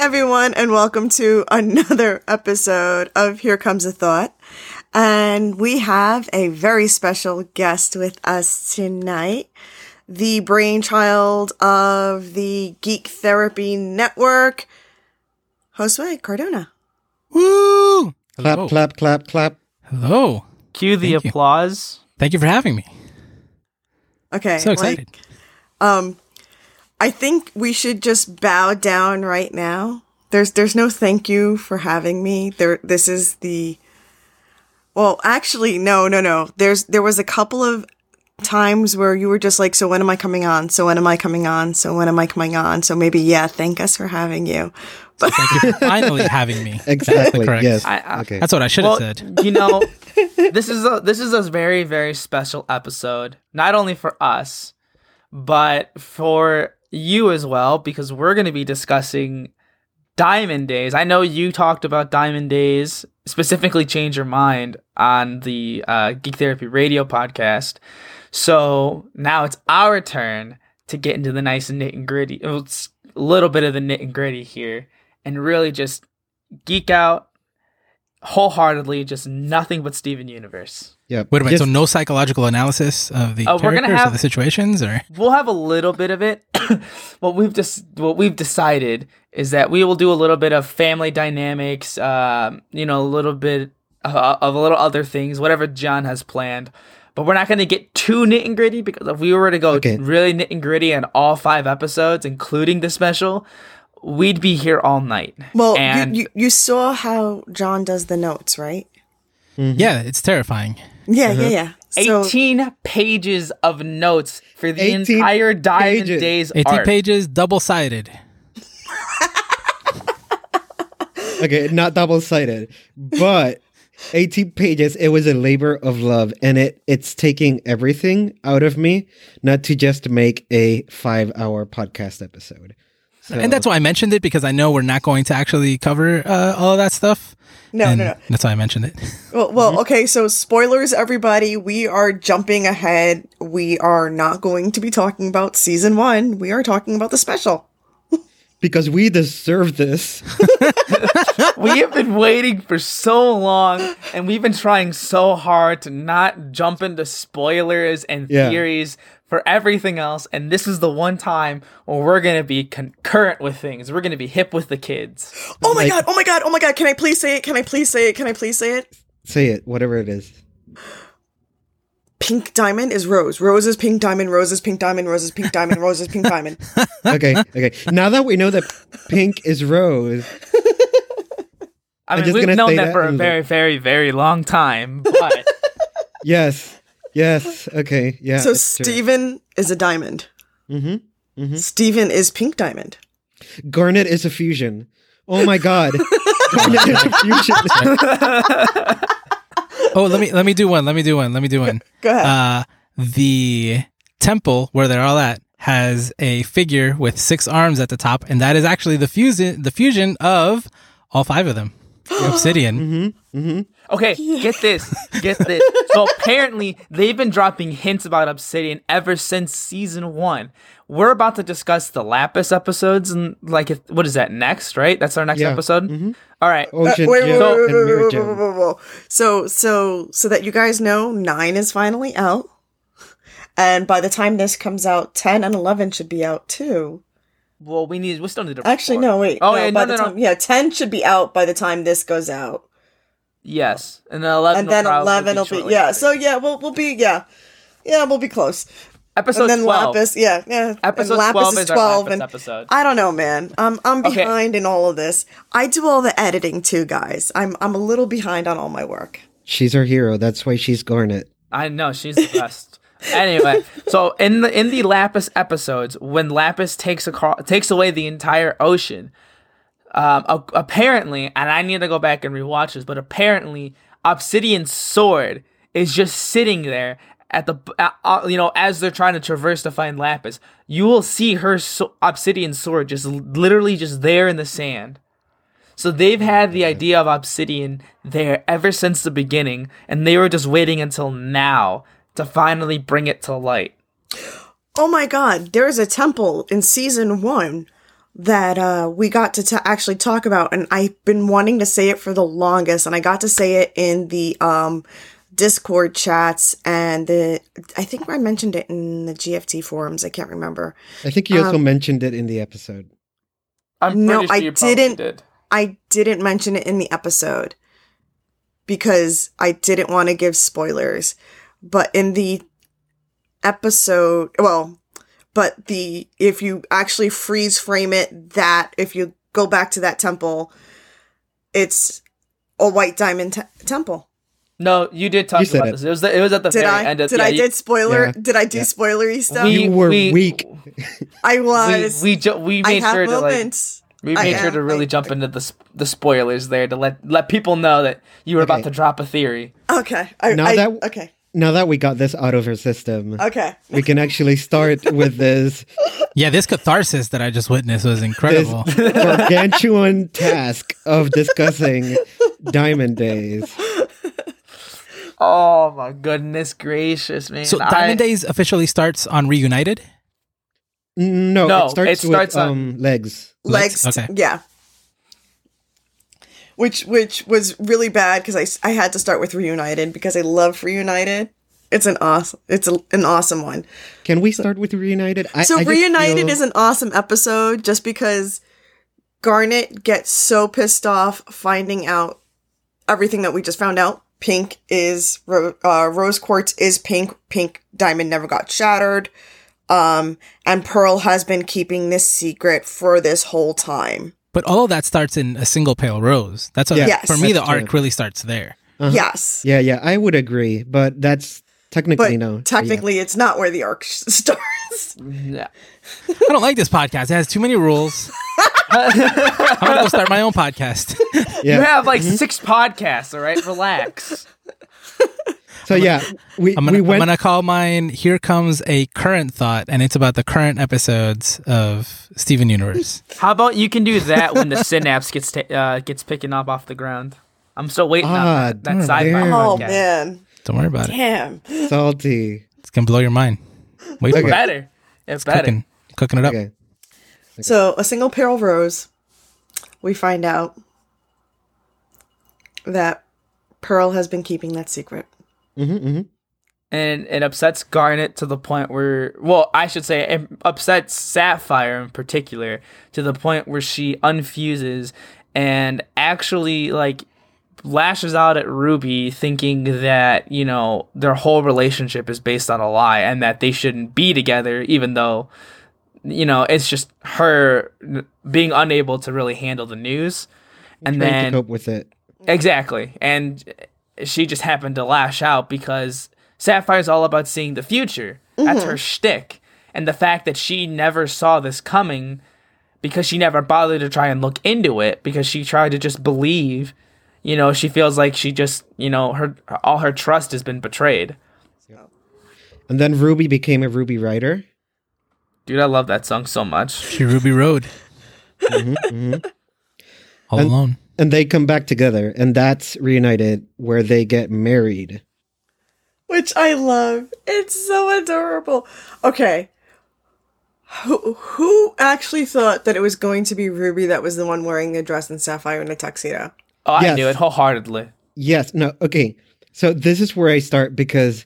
everyone, and welcome to another episode of Here Comes a Thought. And we have a very special guest with us tonight, the brainchild of the Geek Therapy Network, Josue Cardona. Woo! Clap, Hello. clap, clap, clap. Hello. Cue the Thank you. applause. Thank you for having me. Okay. So excited. like, um, I think we should just bow down right now. There's there's no thank you for having me. There this is the Well, actually no, no, no. There's there was a couple of times where you were just like, so when am I coming on? So when am I coming on? So when am I coming on? So maybe yeah, thank us for having you. But Thank you for finally having me. Exactly. correct. Yes. I- I- okay. That's what I should have Well, said. you know, this is a this is a very very special episode, not only for us, but for you as well, because we're going to be discussing Diamond Days. I know you talked about Diamond Days, specifically Change Your Mind on the uh, Geek Therapy Radio podcast. So now it's our turn to get into the nice nit and gritty, it's a little bit of the nit and gritty here, and really just geek out wholeheartedly, just nothing but Steven Universe. Yeah. Wait a minute. Just- so no psychological analysis of the Oh, we're gonna characters have- or the situations, or We'll have a little bit of it. what we've just what we've decided is that we will do a little bit of family dynamics, um, you know, a little bit uh, of a little other things, whatever John has planned. But we're not going to get too nit and gritty because if we were to go Okay. really nit and gritty on all five episodes, including the special, we'd be here all night. well, and you, you you saw how John does the notes, right? yeah, it's terrifying. Yeah, yeah, uh-huh. yeah. So 18 pages of notes for the entire Diamond pages. Days Eighteen arc. pages, double sided. okay, not double sided, but 18 pages. It was a labor of love, and it it's taking everything out of me not to just make a five hour podcast episode. So, And that's why I mentioned it because I know we're not going to actually cover uh, all of that stuff. No, And no, no. That's why I mentioned it. Well, well, okay. So, spoilers, everybody. We are jumping ahead. We are not going to be talking about season one. We are talking about the special. because we deserve this. we have been waiting for so long and we've been trying so hard to not jump into spoilers and Yeah. theories for everything else and this is the one time where we're going to be concurrent with things we're going to be hip with the kids Oh my Like- god! Oh my god! Oh my god! Can I please say it? Can I please say it? Can I please say it? Say it, whatever it is. Pink diamond is rose. Rose is pink diamond. Rose is pink diamond. Rose is pink diamond. Rose is pink diamond. Okay, okay. Now that we know that pink is rose, i I'm mean just we've gonna known that that for a very very very long time but yes, yes. Okay, yeah. So Steven true. Is a diamond. Mhm, mhm. Steven is pink diamond. Garnet is a fusion. Oh my god. Garnet is a fusion. oh, let me let me do one. Let me do one. Let me do one. Go ahead. Uh, the temple where they're all at has a figure with six arms at the top, and that is actually the fusion the fusion of all five of them. The obsidian. Mm-hmm. Mm-hmm. Okay, get this. Get this. So apparently, they've been dropping hints about Obsidian ever since season one. We're about to discuss the Lapis episodes, and like, if, what is that next? Right? That's our next Yeah. episode. All right. Ocean Uh, wait, wait, wait, wait, wait, Mirror wait, Gem. wait, wait, wait. So, so, so that you guys know, nine is finally out, and by the time this comes out, ten and eleven should be out too. Well, we need. We still need to. Actually, report. no, wait. Oh no, yeah, by no, the no, time, no. yeah, ten should be out by the time this goes out, Yes, and then eleven. and then will eleven will be shortly yeah. after. So yeah, we'll we'll be yeah, yeah, we'll be close. episode and then twelve. Lapis, yeah, yeah. Episode and Lapis twelve is is our twelve, Lapis and episode. I don't know, man. I'm I'm Okay. behind in all of this. I do all the editing too, guys. I'm I'm a little behind on all my work. She's our hero. That's why she's Garnet. I know she's the best. Anyway, so in the in the Lapis episodes, when Lapis takes across takes away the entire ocean, um, a- apparently, and I need to go back and rewatch this, but apparently, Obsidian's sword is just sitting there at the uh, uh, you know as they're trying to traverse to find Lapis. You will see her so- Obsidian sword just literally just there in the sand. So they've had the idea of obsidian there ever since the beginning, and they were just waiting until now to finally bring it to light. Oh my god, there is a temple in season one that uh, we got to t- actually talk about, and I've been wanting to say it for the longest, and I got to say it in the um, Discord chats, and the I think I mentioned it in the GFT forums. I can't remember. I think you also mentioned it in the episode. I'm No, sure I didn't. Did. I didn't mention it in the episode because I didn't want to give spoilers. But in the episode, well, but the if you actually freeze frame it, that if you go back to that temple, it's a white diamond te- temple. No, you did talk You about it. this. It was the, it was at the Did very I? end of Did yeah, I you- did spoiler? Yeah. Did I do Yeah. spoilery stuff? We- You were we- weak. I We was. we, ju- we I made have sure to like moments. we I made sure to really I- jump into the the spoilers there to let let people know that you were about to drop a theory. okay. I, Now I- that- okay. Now that we got this out of our system, Okay. we can actually start with this Yeah, this catharsis that I just witnessed was this incredible. gargantuan task of discussing Diamond Days. Oh my goodness gracious, man! so I- Diamond Days officially starts on Reunited. No, No, it starts, it starts with on- um, legs. legs. Okay. Yeah. Which which was really bad because I, I had to start with Reunited because I love Reunited. It's an awesome it's a, an awesome one. Can we start with Reunited? I, So I Reunited feel- is an awesome episode just because Garnet gets so pissed off finding out everything that we just found out. Pink is uh, rose quartz is pink. Pink diamond never got shattered. Um, and Pearl has been keeping this secret for this whole time. But all of that starts in a single pale rose. That's what, Yeah, Yes. for me. The true. arc really starts there. Uh-huh. Yes. Yeah, yeah, I would agree, but that's technically but no. yeah. technically it's not where the arc sh- starts. Yeah. I don't like this podcast. It has too many rules. I'm gonna go start my own podcast. Yeah. You have like Mm-hmm. six podcasts, all right? Relax. So yeah, we I'm gonna, we went. I'm gonna call mine. Here comes a current thought, and it's about the current episodes of Steven Universe. How about you can do that when the synapse gets ta- uh, gets picking up off the ground? I'm still waiting Ah, on that, that darn sci-fi it. Oh podcast. man. Don't worry about it. Damn. salty. It's gonna blow your mind. Wait Okay. for it. Better. It's better. Cooking, cooking it up. Okay. So a single pale rose, we find out that Pearl has been keeping that secret. Mm-hmm, mm-hmm. and it upsets Garnet to the point where, well, I should say, it upsets Sapphire in particular to the point where she unfuses and actually like lashes out at Ruby, thinking that you know their whole relationship is based on a lie and that they shouldn't be together, even though you know it's just her being unable to really handle the news. And then cope with it. Exactly. And she just happened to lash out because Sapphire's all about seeing the future. That's her mm-hmm. shtick. And the fact that she never saw this coming because she never bothered to try and look into it because she tried to just believe, you know, she feels like she just, you know, her all her trust has been betrayed. And then Ruby became a Ruby Rider. Dude, I love that song so much. She Ruby Road. Mm-hmm, mm-hmm. All And- alone. And they come back together, and that's reunited where they get married. Which I love. It's so adorable. Okay. Who, who actually thought that it was going to be Ruby that was the one wearing the dress and Sapphire in a tuxedo? Oh, I Yes. knew it wholeheartedly. Yes, no, okay. So this is where I start because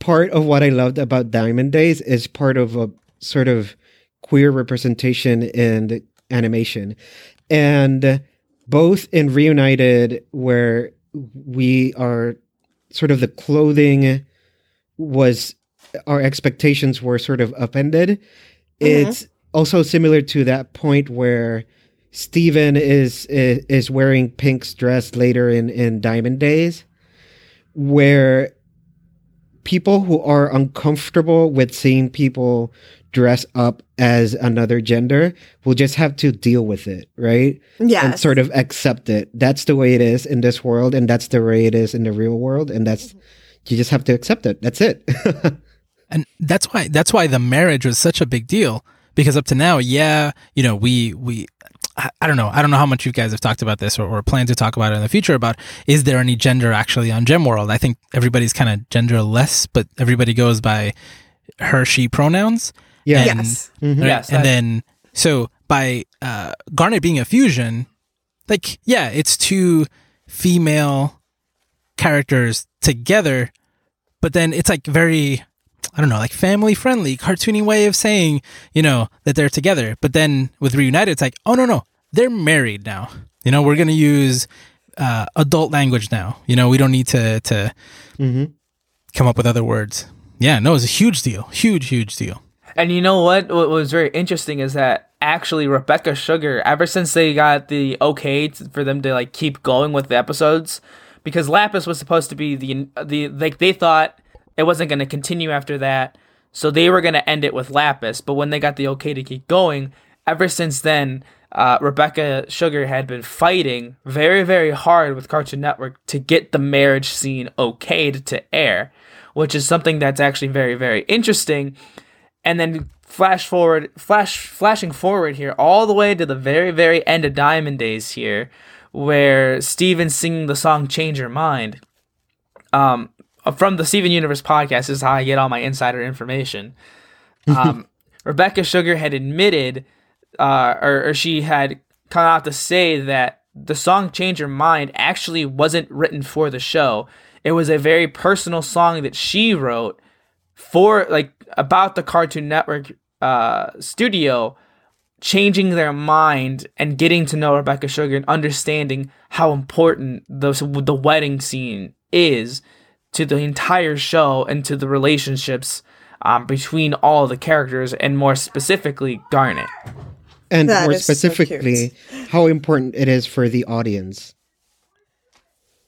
part of what I loved about Diamond Days is part of a sort of queer representation in animation. And both in Reunited, where we are sort of the clothing was our expectations were sort of upended. Mm-hmm. It's also similar to that point where Steven is, is is wearing Pink's dress later in in Diamond Days, where people who are uncomfortable with seeing people dress up as another gender We'll just have to deal with it, right? Yeah. And sort of accept it. That's the way it is in this world, and that's the way it is in the real world, and that's mm-hmm. you just have to accept it. That's it. and that's why that's why the marriage was such a big deal because up to now yeah you know we we I, I don't know. I don't know how much you guys have talked about this or, or plan to talk about it in the future. About is there any gender actually on Gem World? I think everybody's kind of genderless, but everybody goes by her she pronouns. Yeah. And- yes. Mhm. right? Yes, and that- then so by uh, Garnet being a fusion, like yeah, it's two female characters together, but then it's like very I don't know, like family friendly, cartoony way of saying, you know, that they're together. But then with Reunited, it's like, oh no, no, they're married now. You know, we're gonna use uh, adult language now. You know, we don't need to to Mhm. come up with other words. Yeah, no, it's a huge deal, huge, huge deal. And you know what? What was very interesting is that actually Rebecca Sugar, ever since they got the okay for them to like keep going with the episodes, because Lapis was supposed to be the the like they thought it wasn't going to continue after that, so they were going to end it with Lapis. But when they got the okay to keep going, ever since then, uh, Rebecca Sugar had been fighting very very hard with Cartoon Network to get the marriage scene okayed to air, which is something that's actually very very interesting and then flash forward flash flashing forward here all the way to the very very end of diamond days here where steven's singing the song change your mind. Um from the steven universe podcast is how i get all my insider information. Um rebecca sugar had admitted uh or, or she had come out to say that the song change your mind actually wasn't written for the show. It was a very personal song that she wrote for like about the Cartoon Network uh, studio changing their mind and getting to know Rebecca Sugar and understanding how important the the wedding scene is to the entire show and to the relationships um, between all the characters and more specifically Garnet. And That more is so specifically, how important it is for the audience.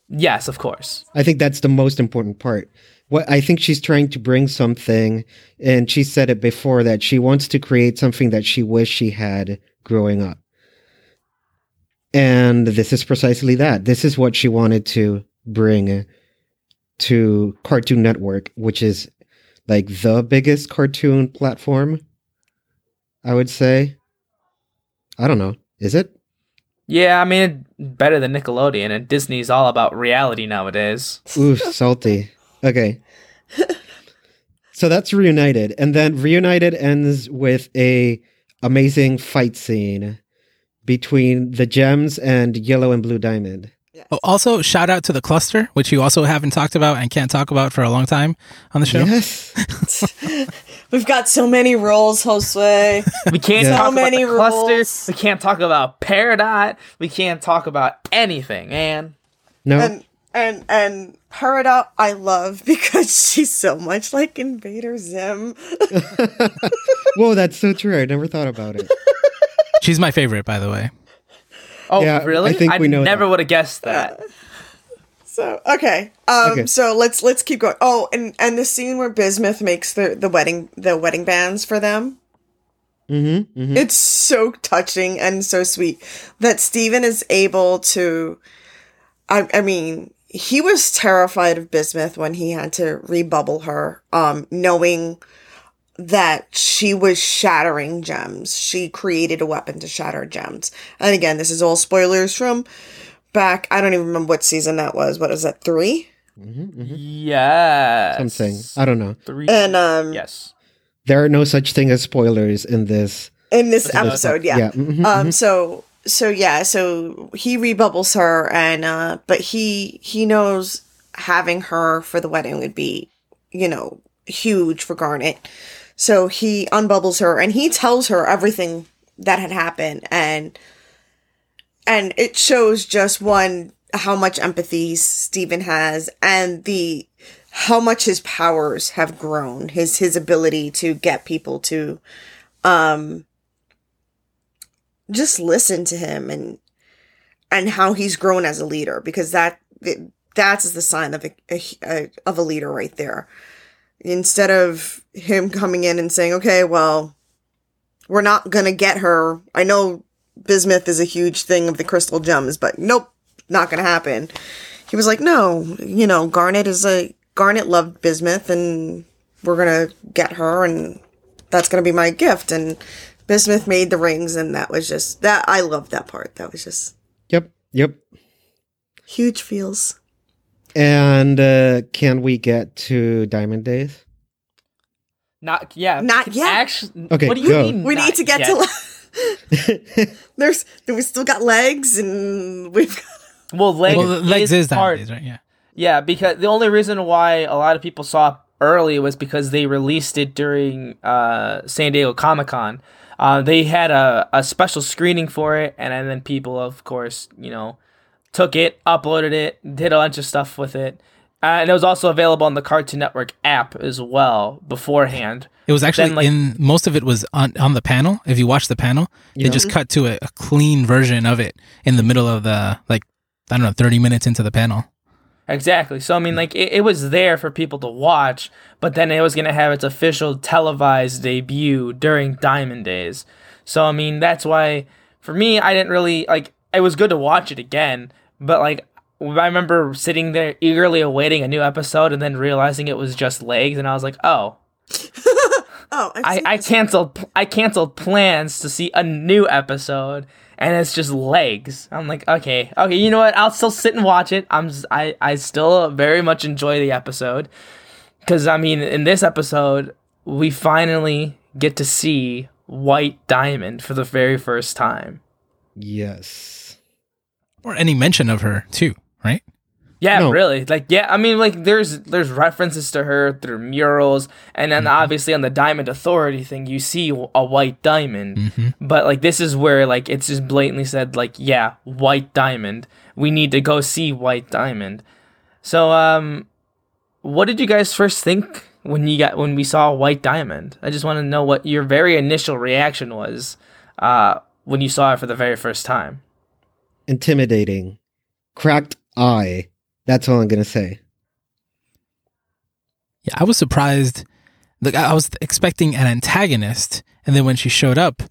Yes, of course. I think that's the most important part. What I think she's trying to bring something, and she said it before that she wants to create something that she wished she had growing up. And this is precisely that. This is what she wanted to bring to Cartoon Network, which is like the biggest cartoon platform. I would say. I don't know. Is it? Yeah, I mean, better than Nickelodeon, and Disney's all about reality nowadays. Ooh, salty. Okay. So that's reunited, and then reunited ends with a amazing fight scene between the gems and yellow and blue diamond. Oh, also, shout out to the cluster, which you also haven't talked about and can't talk about for a long time on the show. Yes. We've got so many roles, Josue. We can't Yeah. talk So about many the cluster. rules. We can't talk about Peridot. We can't talk about anything, man. No. and and and Peridot I love because she's so much like Invader Zim. Whoa, that's so true. I never thought about it. She's my favorite, by the way. Oh, Yeah, really? I think we know never would have guessed that. So okay, um, Okay. so let's let's keep going. Oh, and and the scene where Bismuth makes the the wedding the wedding bands for them. Mm-hmm. mm-hmm. It's so touching and so sweet that Steven is able to. I, I mean, he was terrified of Bismuth when he had to rebubble her, um, knowing that she was shattering gems. She created a weapon to shatter gems. And again, this is all spoilers from back. I don't even remember what season that was. What is that? Three. Yes. Something. I don't know. Three. And um, yes. There are no such thing as spoilers in this. in this episode, yeah. Yeah. mhm, um so so yeah so he rebubbles her and uh but he he knows having her for the wedding would be you know huge for garnet. So he unbubbles her and he tells her everything that had happened and and it shows just one how much empathy Steven has and the how much his powers have grown his his ability to get people to um just listen to him and and how he's grown as a leader because that that's the sign of a, a, of a leader right there. Instead of him coming in and saying okay well we're not gonna get her. I know bismuth is a huge thing of the crystal gems but nope not gonna happen. He was like no you know garnet is a garnet loved bismuth and we're gonna get her and that's gonna be my gift. And Bismuth made the rings, and that was just that. I loved that part. That was just Yep, yep. huge feels. And uh, can we get to Diamond Days? Not yeah. Not because yet. Actually, Okay, what do you go. mean? We not need to get yet? to. Le- There's we still got legs, and we've got well, legs, well, the legs is part. nowadays, right? Yeah. Yeah, because the only reason why a lot of people saw early was because they released it during uh, San Diego Comic Con. Uh, they had a, a special screening for it, and, and then people, of course, you know, took it, uploaded it, did a bunch of stuff with it. Uh, and it was also available on the Cartoon Network app as well beforehand. It was actually Then, like- in most of it was on on the panel. If you watch the panel, they just cut to a, a clean version of it in the middle of the like I don't know, thirty minutes into the panel. Exactly. So I mean, like it, it was there for people to watch, but then it was gonna have its official televised debut during Diamond Days. So I mean, that's why for me, I didn't really like. It was good to watch it again, but like I remember sitting there eagerly awaiting a new episode, and then realizing it was just legs, and I was like, oh, oh, I, I canceled I canceled plans to see a new episode and it's just legs. I'm like, okay, okay, you know what? I'll still sit and watch it. I'm I. I still very much enjoy the episode cuz I mean, in this episode, we finally get to see White Diamond for the very first time. Yes. Or any mention of her too, right? Yeah, No. really. Like, yeah, I mean, like, there's there's references to her through murals, and then obviously on the Diamond Authority thing, you see a white diamond. But like, this is where like it's just blatantly said, like, yeah, white diamond. We need to go see white diamond. So, um, what did you guys first think when you got when we saw white diamond? I just want to know what your very initial reaction was, uh, when you saw it for the very first time. Intimidating. Cracked eye. That's all I'm going to say. Yeah, I was surprised. Like I I was expecting an antagonist, and then when she showed up,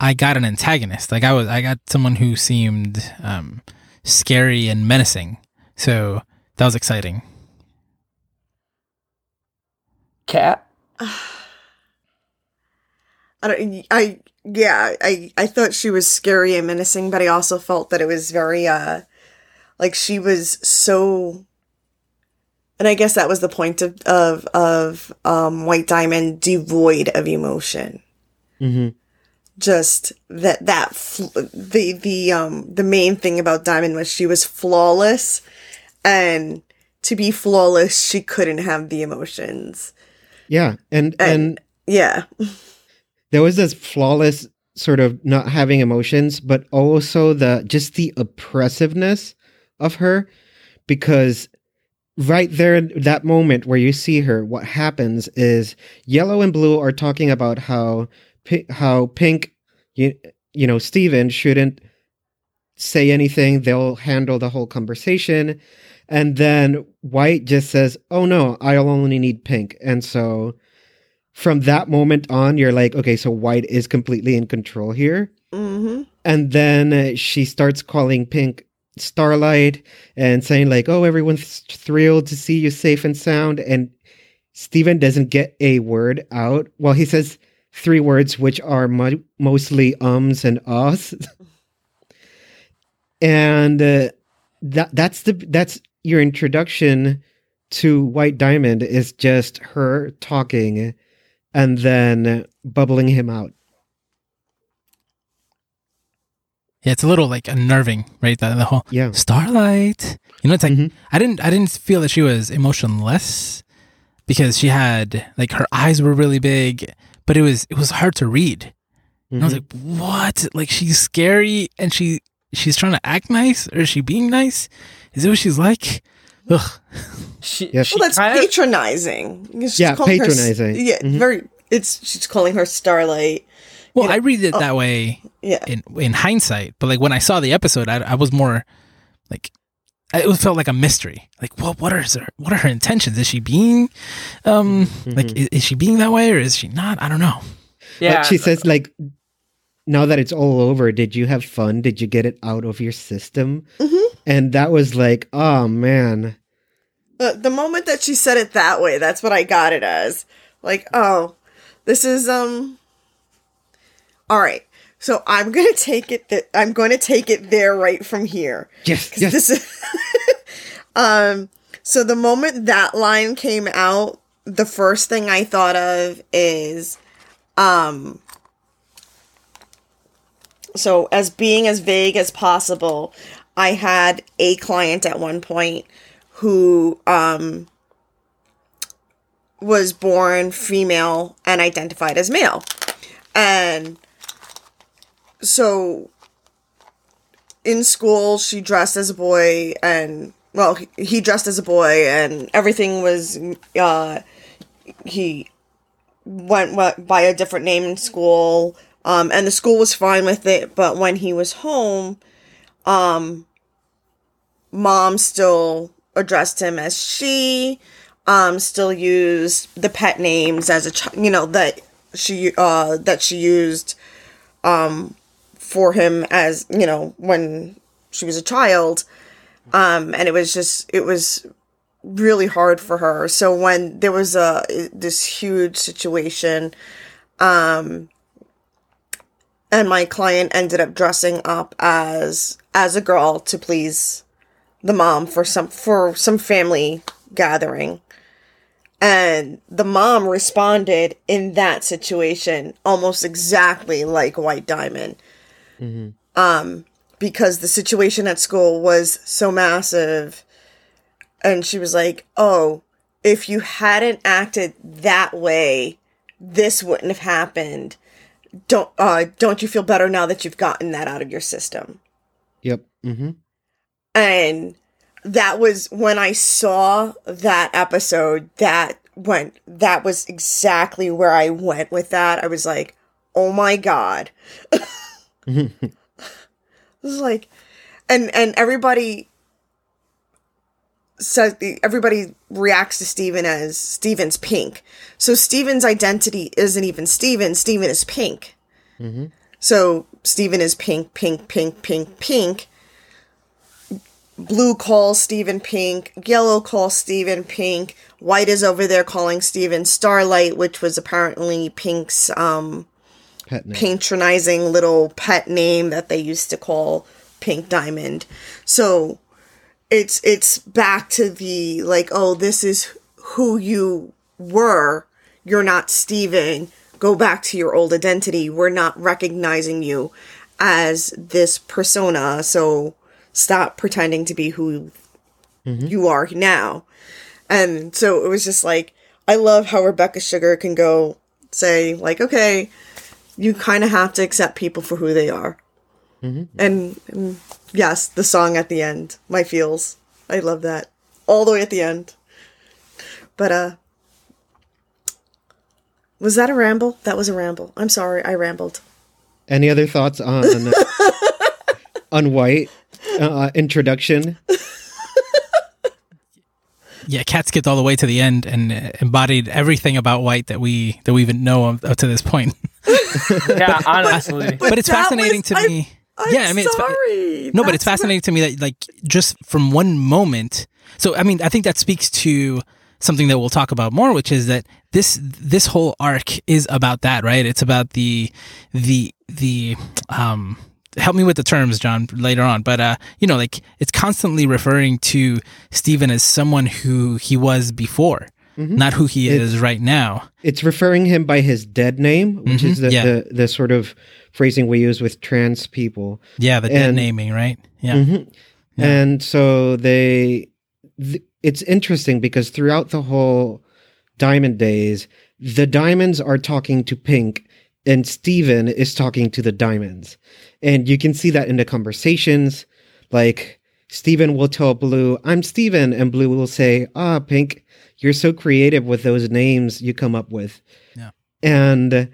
I got an antagonist. Like I was, I got someone who seemed um, scary and menacing. So that was exciting. Kat. I don't. I yeah. I I thought she was scary and menacing, but I also felt that it was very uh, like she was so. And I guess that was the point of of of um, White Diamond, devoid of emotion. hmm Just that that fl- the the um the main thing about Diamond was she was flawless, and to be flawless, she couldn't have the emotions. Yeah. And, and Yeah. there was this flawless sort of not having emotions, but also the just the oppressiveness of her because right there in that moment where you see her what happens is yellow and blue are talking about how how pink you, you know steven shouldn't say anything. They'll handle the whole conversation. And then white just says oh no i'll only need pink. And so from that moment on you're like okay so white is completely in control here. Mm-hmm. and then she starts calling Pink Starlight and saying like, "Oh, everyone's thrilled to see you safe and sound." And Steven doesn't get a word out. Well, he says three words, which are mo- mostly ums and ahs. and uh, that that's the that's your introduction to White Diamond is just her talking and then bubbling him out. Yeah, it's a little like unnerving, right? The, the whole Yeah. starlight. You know, it's like Mhm. I didn't I didn't feel that she was emotionless because she had like her eyes were really big, but it was it was hard to read. And I was Mhm. like, what? Like she's scary and she she's trying to act nice or is she being nice? Is it what she's like? Ugh. She, Yes. she Well, that's kind of patronizing. She's Yeah, calling her s- patronizing. yeah, Mhm. very. It's she's calling her Starlight. Well, know, I read it that way Yeah, in in hindsight, but like when I saw the episode, I, I was more like it felt like a mystery. Like, what what are her what are her intentions? Is she being um like is, is she being that way or is she not? I don't know. yeah. But she says like now that it's all over, did you have fun? Did you get it out of your system? Mhm. And that was like, oh man. the the moment that she said it that way, that's what I got it as. Like, oh, this is um. All right. So I'm going to take it that I'm going to take it there right from here. Yes, yes. This is Um so the moment that line came out, the first thing I thought of is um so as being as vague as possible, I had a client at one point who um was born female and identified as male. And so in school she dressed as a boy and well he, dressed as a boy and everything was uh he went, by a different name in school um and the school was fine with it but when he was home um mom still addressed him as she um still used the pet names as a ch- you know that she uh that she used um for him as you know when she was a child. Um and it was just it was really hard for her. So when there was a this huge situation um and my client ended up dressing up as as a girl to please the mom for some for some family gathering. And the mom responded in that situation almost exactly like white diamond um because the situation at school was so massive and she was like oh if you hadn't acted that way this wouldn't have happened don't uh don't you feel better now that you've gotten that out of your system Yep. Mm-hmm. and that was when I saw that episode that went that was exactly where I went with that. I was like, "Oh my god." It was like and and everybody says everybody reacts to Steven as Steven's pink. So Steven's identity isn't even Steven, Steven is pink. So Steven is pink, pink, pink, pink, pink. Blue calls Steven pink, yellow calls Steven pink, white is over there calling Steven Starlight, which was apparently Pink's um. Patronizing little pet name that they used to call Pink Diamond. So it's it's back to the like, oh, this is who you were. You're not Steven. Go back to your old identity. We're not recognizing you as this persona. So stop pretending to be who mm-hmm. you are now. And so it was just like I love how Rebecca Sugar can go say like, okay, you kind of have to accept people for who they are. And, and yes, the song at the end, my feels. I love that. All the way at the end. But uh was that a ramble? That was a ramble. I'm sorry, I rambled. Any other thoughts on on White uh, introduction? Yeah, Kat skipped all the way to the end and uh, embodied everything about White that we that we even know of, up to this point. Yeah, honestly. but it's fascinating was- to I'm- me. I'm yeah, I mean, it's fa- sorry. no, but it's That's what- fascinating to me that like just from one moment. So I mean, I think that speaks to something that we'll talk about more, which is that this this whole arc is about that, right? It's about the the the um help me with the terms john later on but uh you know like it's constantly referring to Steven as someone who he was before not who he is right now It's referring him by his dead name, which is Mhm, the, yeah. the the sort of phrasing we use with trans people. yeah the dead And- naming right yeah Mhm. And so they, th- it's interesting because throughout the whole Diamond Days, the Diamonds are talking to Pink, and Steven is talking to the Diamonds, and you can see that in the conversations. Like Steven will tell Blue, "I'm Steven," and Blue will say, "Ah, Pink, you're so creative with those names you come up with." Yeah. and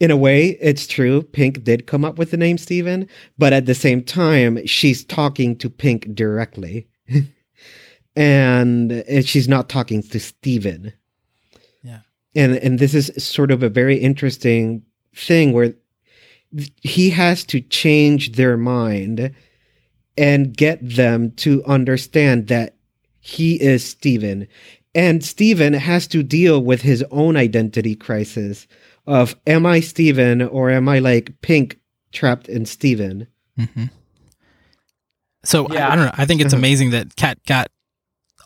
in a way, it's true. Pink did come up with the name Steven, but at the same time, she's talking to Pink directly. and uh, she's not talking to Steven. Yeah. And and this is sort of a very interesting thing where he has to change their mind and get them to understand that he is Steven. And Steven has to deal with his own identity crisis of am I Steven or am I like Pink trapped in Steven? hmm So I- Yeah. I, don't know. I think it's Uh-huh. amazing that Kat got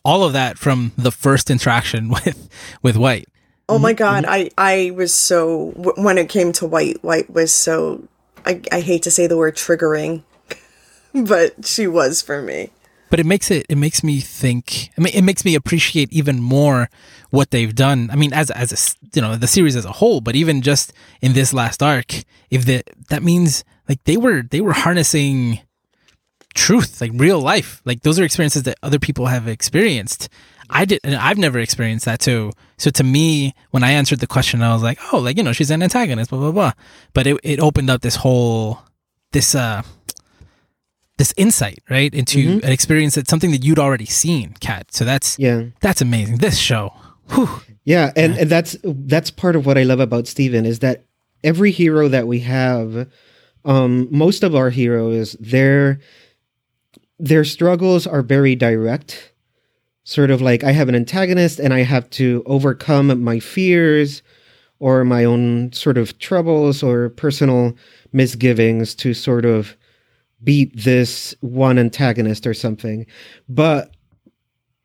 all of that from the first interaction with with White. Oh Mm-hmm, my god, I I was so when it came to White, White was so I I hate to say the word triggering, but she was for me. But it makes it it makes me think. I mean, it makes me appreciate even more what they've done. I mean, as as a you know the series as a whole, but even just in this last arc, if the that means like they were they were harnessing truth, like real life. Like those are experiences that other people have experienced. I did, and I've never experienced that too. So to me, when I answered the question, I was like, oh, like you know, she's an antagonist, blah blah blah. But it it opened up this whole this uh this insight right into an experience that's something that you'd already seen, Kat. So that's Yeah. that's amazing. This show, whew, Yeah, and, and that's that's part of what I love about Steven is that every hero that we have, um, most of our heroes, their their struggles are very direct. Sort of like I have an antagonist and I have to overcome my fears or my own sort of troubles or personal misgivings to sort of beat this one antagonist or something. But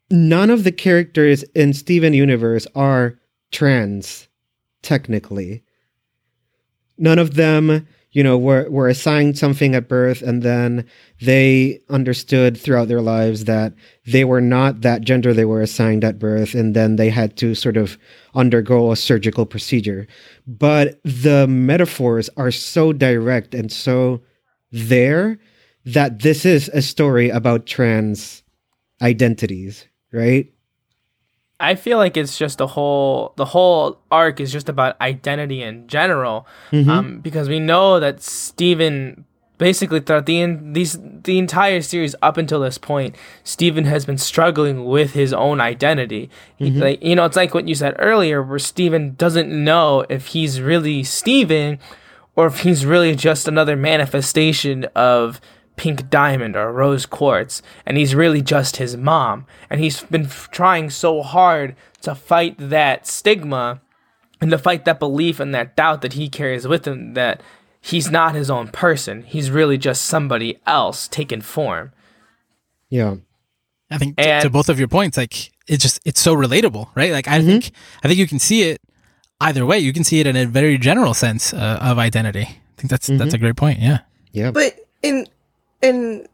none of the characters in Steven Universe are trans, technically. None of them, you know, were, were assigned something at birth and then they understood throughout their lives that they were not that gender they were assigned at birth and then they had to sort of undergo a surgical procedure. But the metaphors are so direct and so there that this is a story about trans identities, right? I feel like it's just a whole the whole arc is just about identity in general, um, because we know that Steven basically throughout the en- these the entire series up until this point, Steven has been struggling with his own identity. He- like you know, it's like what you said earlier, where Steven doesn't know if he's really Steven or if he's really just another manifestation of pink diamond or rose quartz and he's really just his mom and he's been f- trying so hard to fight that stigma and to fight that belief and that doubt that he carries with him that he's not his own person he's really just somebody else taken form Yeah. I think to, And- to both of your points, like it's just it's so relatable, right? Like I think I think you can see it either way. You can see it in a very general sense uh, of identity. I think that's that's a great point. Yeah. Yeah. But in in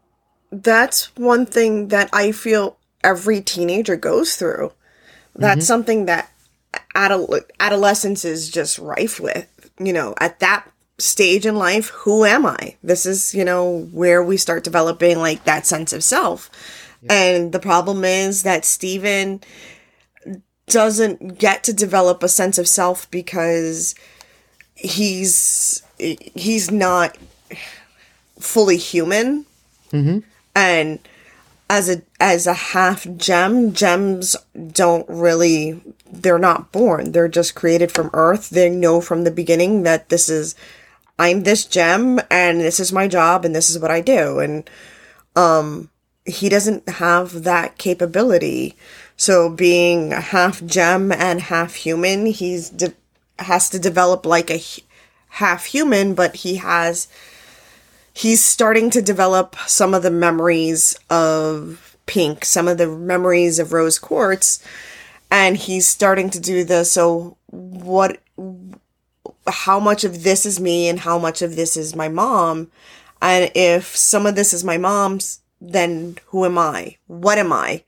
that's one thing that I feel every teenager goes through. That's mm-hmm. something that adol- adolescence is just rife with. You know, at that stage in life, who am I? This is, you know, where we start developing like that sense of self. And the problem is that Steven doesn't get to develop a sense of self because he's he's not fully human. And as a as a half gem gems don't really they're not born. They're just created from earth. They know from the beginning that this is i'm this gem and this is my job and this is what i do. And um he doesn't have that capability. So being a half gem and half human he's de- has to develop like a h- half human but he has he's starting to develop some of the memories of pink some of the memories of rose quartz and he's starting to do the so what how much of this is me and how much of this is my mom? And if some of this is my mom's then who am i? What am i?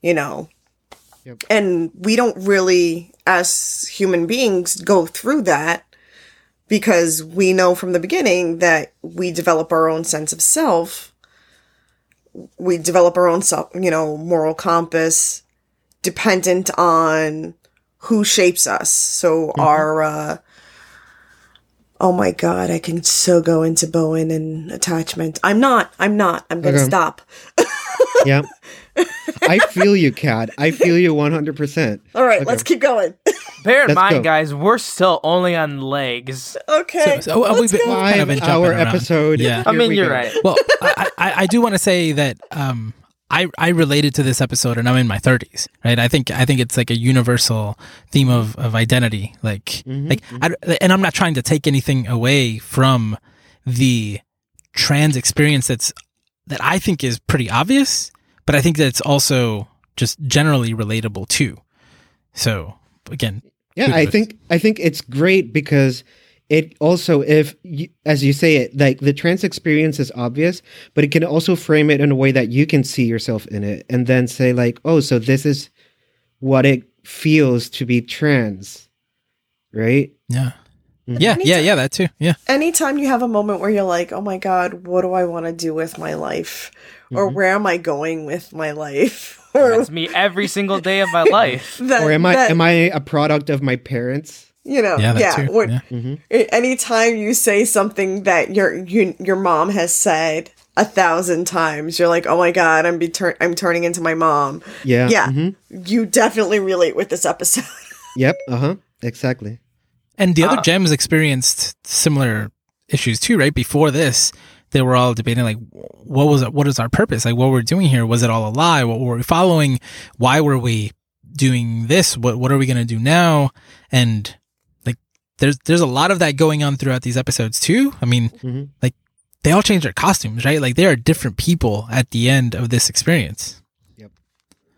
You know? And we don't really as human beings go through that because we know from the beginning that we develop our own sense of self we develop our own self you know moral compass dependent on who shapes us so our uh oh my god i can so go into bowen and attachment i'm not i'm not i'm gonna Okay. stop yeah. I feel you, Kat. I feel you 100%. all right let's keep going bear in Let's mind go. guys we're still only on legs okay So, oh, we've been, kind of been Five jumping hour around. episode. Yeah. i mean we you're go. right well, I, I, I do want to say that um, I I related to this episode, and I'm in my 30s, right? I think I think it's like a universal theme of of identity, like like, I, and I'm not trying to take anything away from the trans experience that's that I think is pretty obvious, but I think that it's also just generally relatable too. So again, Yeah, I think I think it's great because it also, if you, as you say it, like the trans experience is obvious, but it can also frame it in a way that you can see yourself in it, and then say like, oh, so this is what it feels to be trans, right? yeah, yeah, yeah, yeah, that too. Yeah, Anytime you have a moment where you're like, oh my God, what do I want to do with my life? Or Mm-hmm. where am I going with my life? Or That's me every single day of my life. that, Or am I that- am I a product of my parents? you know, yeah, that yeah. too. when- yeah. a- anytime you say something that your you, your mom has said a thousand times, you're like, oh my God, I'm be tur- I'm turning into my mom. Yeah. Yeah, mhm. you definitely relate with this episode. Yep. Uh huh. Exactly. And the other Ah. gems experienced similar issues too, right? Before this, they were all debating like, what was it? What is our purpose? Like, what we're doing here? Was it all a lie? What were we following? Why were we doing this? What What are we gonna do now? And like, there's there's a lot of that going on throughout these episodes too. I mean, Mhm. like they all change their costumes, right? Like they are different people at the end of this experience. yep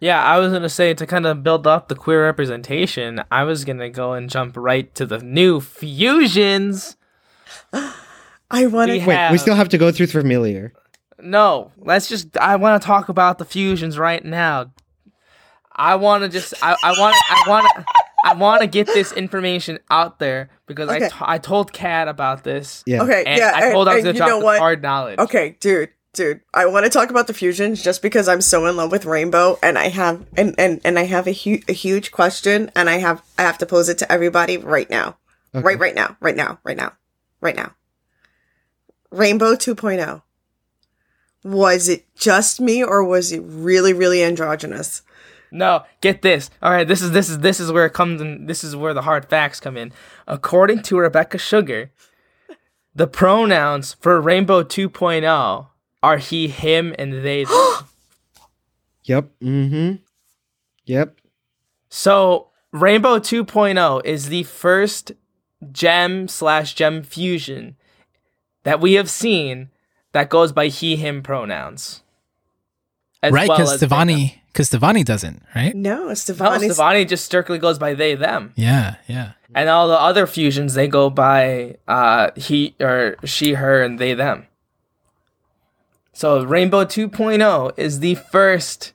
Yeah, I was gonna say to kind of build up the queer representation, I was gonna go and jump right to the new fusions. I want to. Wait, have- we still have to go through familiar. No, let's just. I want to talk about the fusions right now. I want to just. I I want. I want. I want to get this information out there because I Okay. to- I told Kat about this. Yeah. Okay, And yeah, I told her I was and gonna you know drop what? hard knowledge. Okay, dude, dude, I want to talk about the fusions just because I'm so in love with Rainbow, and I have and and and I have a huge a huge question, and I have I have to pose it to everybody right now, Okay. right, right now, right now, right now, right now. Rainbow 2.0. Was it just me, or was it really, really androgynous? No, get this. All right, this is this is this is where it comes in. This is where the hard facts come in. According to Rebecca Sugar, the pronouns for Rainbow 2.0 are he, him, and they. Yep. Mm-hmm. Yep. so Rainbow 2.0 is the first gem slash gem fusion that we have seen that goes by he, him pronouns. As right? Because as they, them. Stevonnie, because Stevonnie doesn't, right? No, No, Stevonnie's. Stevonnie just strictly goes by they, them. Yeah, yeah. And all the other fusions, they go by uh, he or she, her, and they, them. So Rainbow 2.0 is the first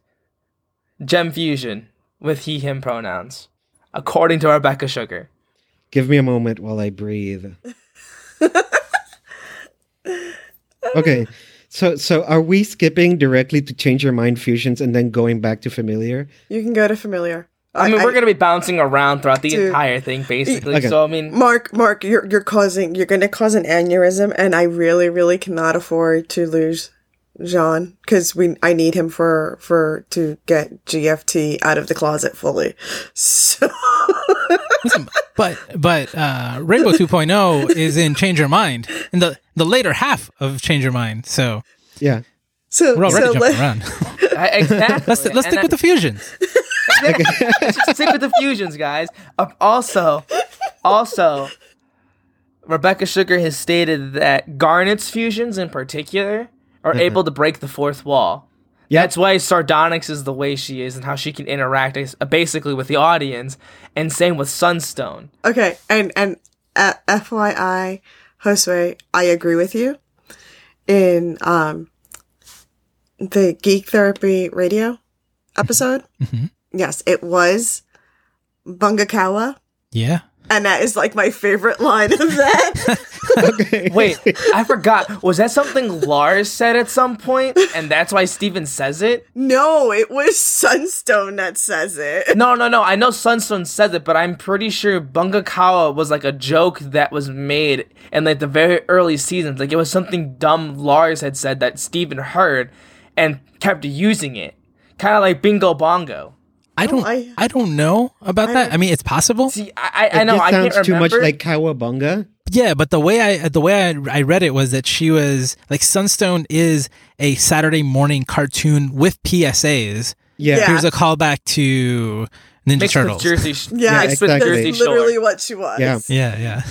gem fusion with he, him pronouns, according to Rebecca Sugar. Give me a moment while I breathe. okay. So so are we skipping directly to change your mind fusions and then going back to familiar? you can go to familiar. I mean, we're gonna be bouncing around throughout the Dude. entire thing, basically. Okay. So I mean, Mark, Mark, you're you're causing you're going to cause an aneurysm, and I really, really cannot afford to lose Jean because we I need him for for to get GFT out of the closet fully. So Listen, but but uh, Rainbow 2.0 is in Change Your Mind in the the later half of Change Your Mind. So Yeah. so we're already so jumping let- around. I, exactly. let's let's And stick I- with the fusions. Let's just stick with the fusions, guys. Uh, also, also, Rebecca Sugar has stated that Garnet's fusions, in particular, are able to break the fourth wall. Yep. That's why Sardonyx is the way she is, and how she can interact uh, basically with the audience. And same with Sunstone. Okay, and and uh, FYI, Josue, I agree with you. In um the Geek Therapy Radio episode, yes, it was Bungakawa, Yeah. And that is like my favorite line of that. Okay. Wait, I forgot. Was that something Lars said at some point, and that's why Steven says it? no, it was Sunstone that says it. No, no, no. I know Sunstone says it, but I'm pretty sure Bungakawa was like a joke that was made in like the very early seasons. Like it was something dumb Lars had said that Steven heard and kept using it. Kind of like Bingo Bongo. I don't I, I- don't know about that. I mean, it's possible. See, I, I, I know just I sounds can't too remember. much like Kawabunga. Yeah, but the way I the way I, I read it was that she was like Sunstone is a Saturday morning cartoon with PSAs. Yeah. Yeah. Here's a callback to Ninja Mixed Turtles. with Jersey, Sh- Yeah, mixed exactly. Jersey Shore, literally what she was. Yeah. yeah, yeah.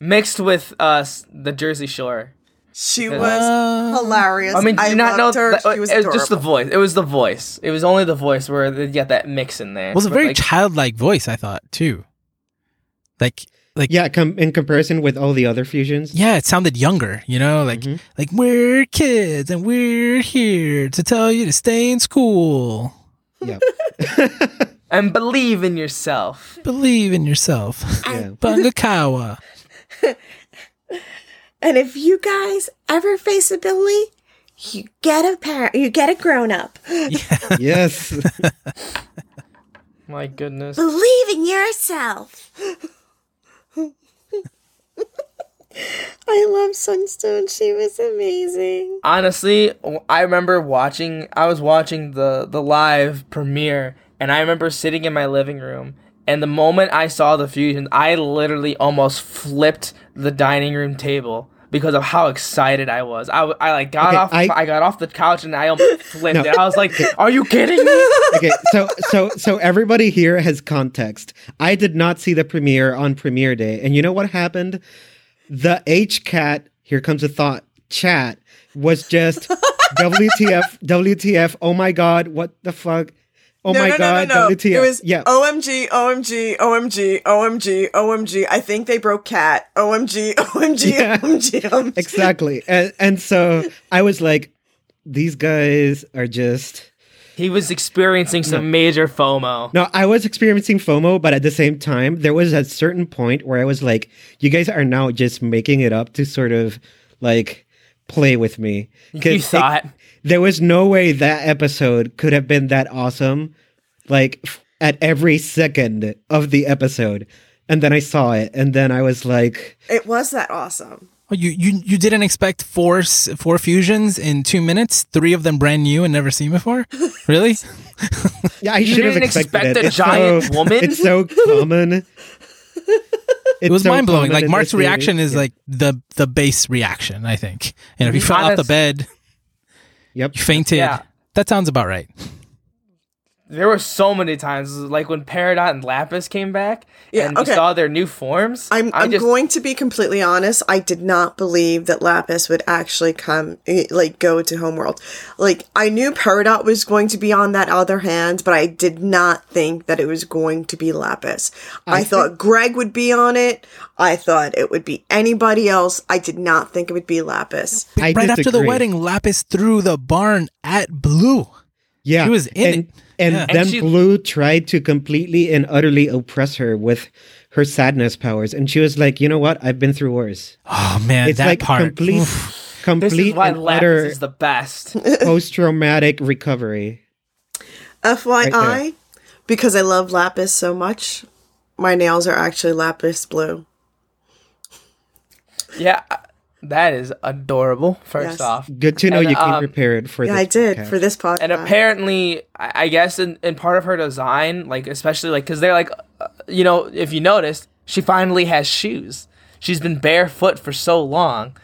mixed with uh the Jersey Shore. She was Uh, hilarious. I mean, do you not know her. that- she was it was just the voice. It was the voice. It was only the voice where they got that mix in there. It was a very like, childlike voice, I thought too. Like, like Yeah, com- in comparison with all the other fusions. yeah, it sounded younger. You know, like Mhm. like we're kids and we're here to tell you to stay in school. Yeah. and believe in yourself. Believe in yourself. yeah. Bungakawa. And if you guys ever face a bully, you get a parent. You get a grown up. yes. My goodness. Believe in yourself. I love Sunstone. She was amazing. Honestly, I remember watching. I was watching the the live premiere, and I remember sitting in my living room. And the moment I saw the fusion, I literally almost flipped the dining room table because of how excited I was. I, I like got Okay, off. I, I- got off the couch and I almost flipped No. it. I was like, "Are you kidding me?" okay, so so so everybody here has context. I did not see the premiere on premiere day, and you know what happened? The H cat, here comes a thought, chat was just WTF, WTF, oh my god, what the fuck? Oh no, my no, god, no, no, no. WTF. It was yeah. OMG, OMG, OMG, OMG, OMG. I think they broke cat. OMG, OMG, Yeah. OMG, OMG. exactly. And and so I was like, these guys are just He was experiencing some major FOMO. No, I was experiencing FOMO, but at the same time, there was a certain point where I was like, you guys are now just making it up to sort of like play with me. 'Cause You it- there was no way that episode could have been that awesome, like f- at every second of the episode. And then I saw it, and then I was like, It was that awesome. You, you you didn't expect four four fusions in two minutes, three of them brand new and never seen before. Really? yeah, I You should have didn't expected expect it. a It's giant so, woman? It's so common. it was mind blowing. Like Mark's Mark's reaction is like the the base reaction. I think. You know, if you mm-hmm. fell off the bed, Yep. you fainted. Yeah. That sounds about right. There were so many times, like when Peridot and Lapis came back, Yeah, and okay. we saw their new forms. I'm, I I'm just, going to be completely honest. I did not believe that Lapis would actually come, eh, like, go to Homeworld. Like, I knew Peridot was going to be on that other hand, but I did not think that it was going to be Lapis. I, thought Greg would be on it. I thought it would be anybody else. I did not think it would be Lapis. I right after the wedding, Lapis threw the barn at Blue. Yeah, He was in and, it. And Yeah. then And she- Blue tried to completely and utterly oppress her with her sadness powers, and she was like, "You know what? I've been through worse." Oh man, It's that like part. complete, Oof. this complete is why and Lapis utter is the best. post-traumatic recovery. FYI, there. because I love Lapis so much, my nails are actually Lapis blue. yeah, that is adorable. First Yes. off, Good to know And, you came um, prepared for Yeah, this. I did podcast. for this podcast. and apparently, I I guess in, in part of her design, like especially like because they're like, uh, you know, if you noticed, she finally has shoes. She's been barefoot for so long,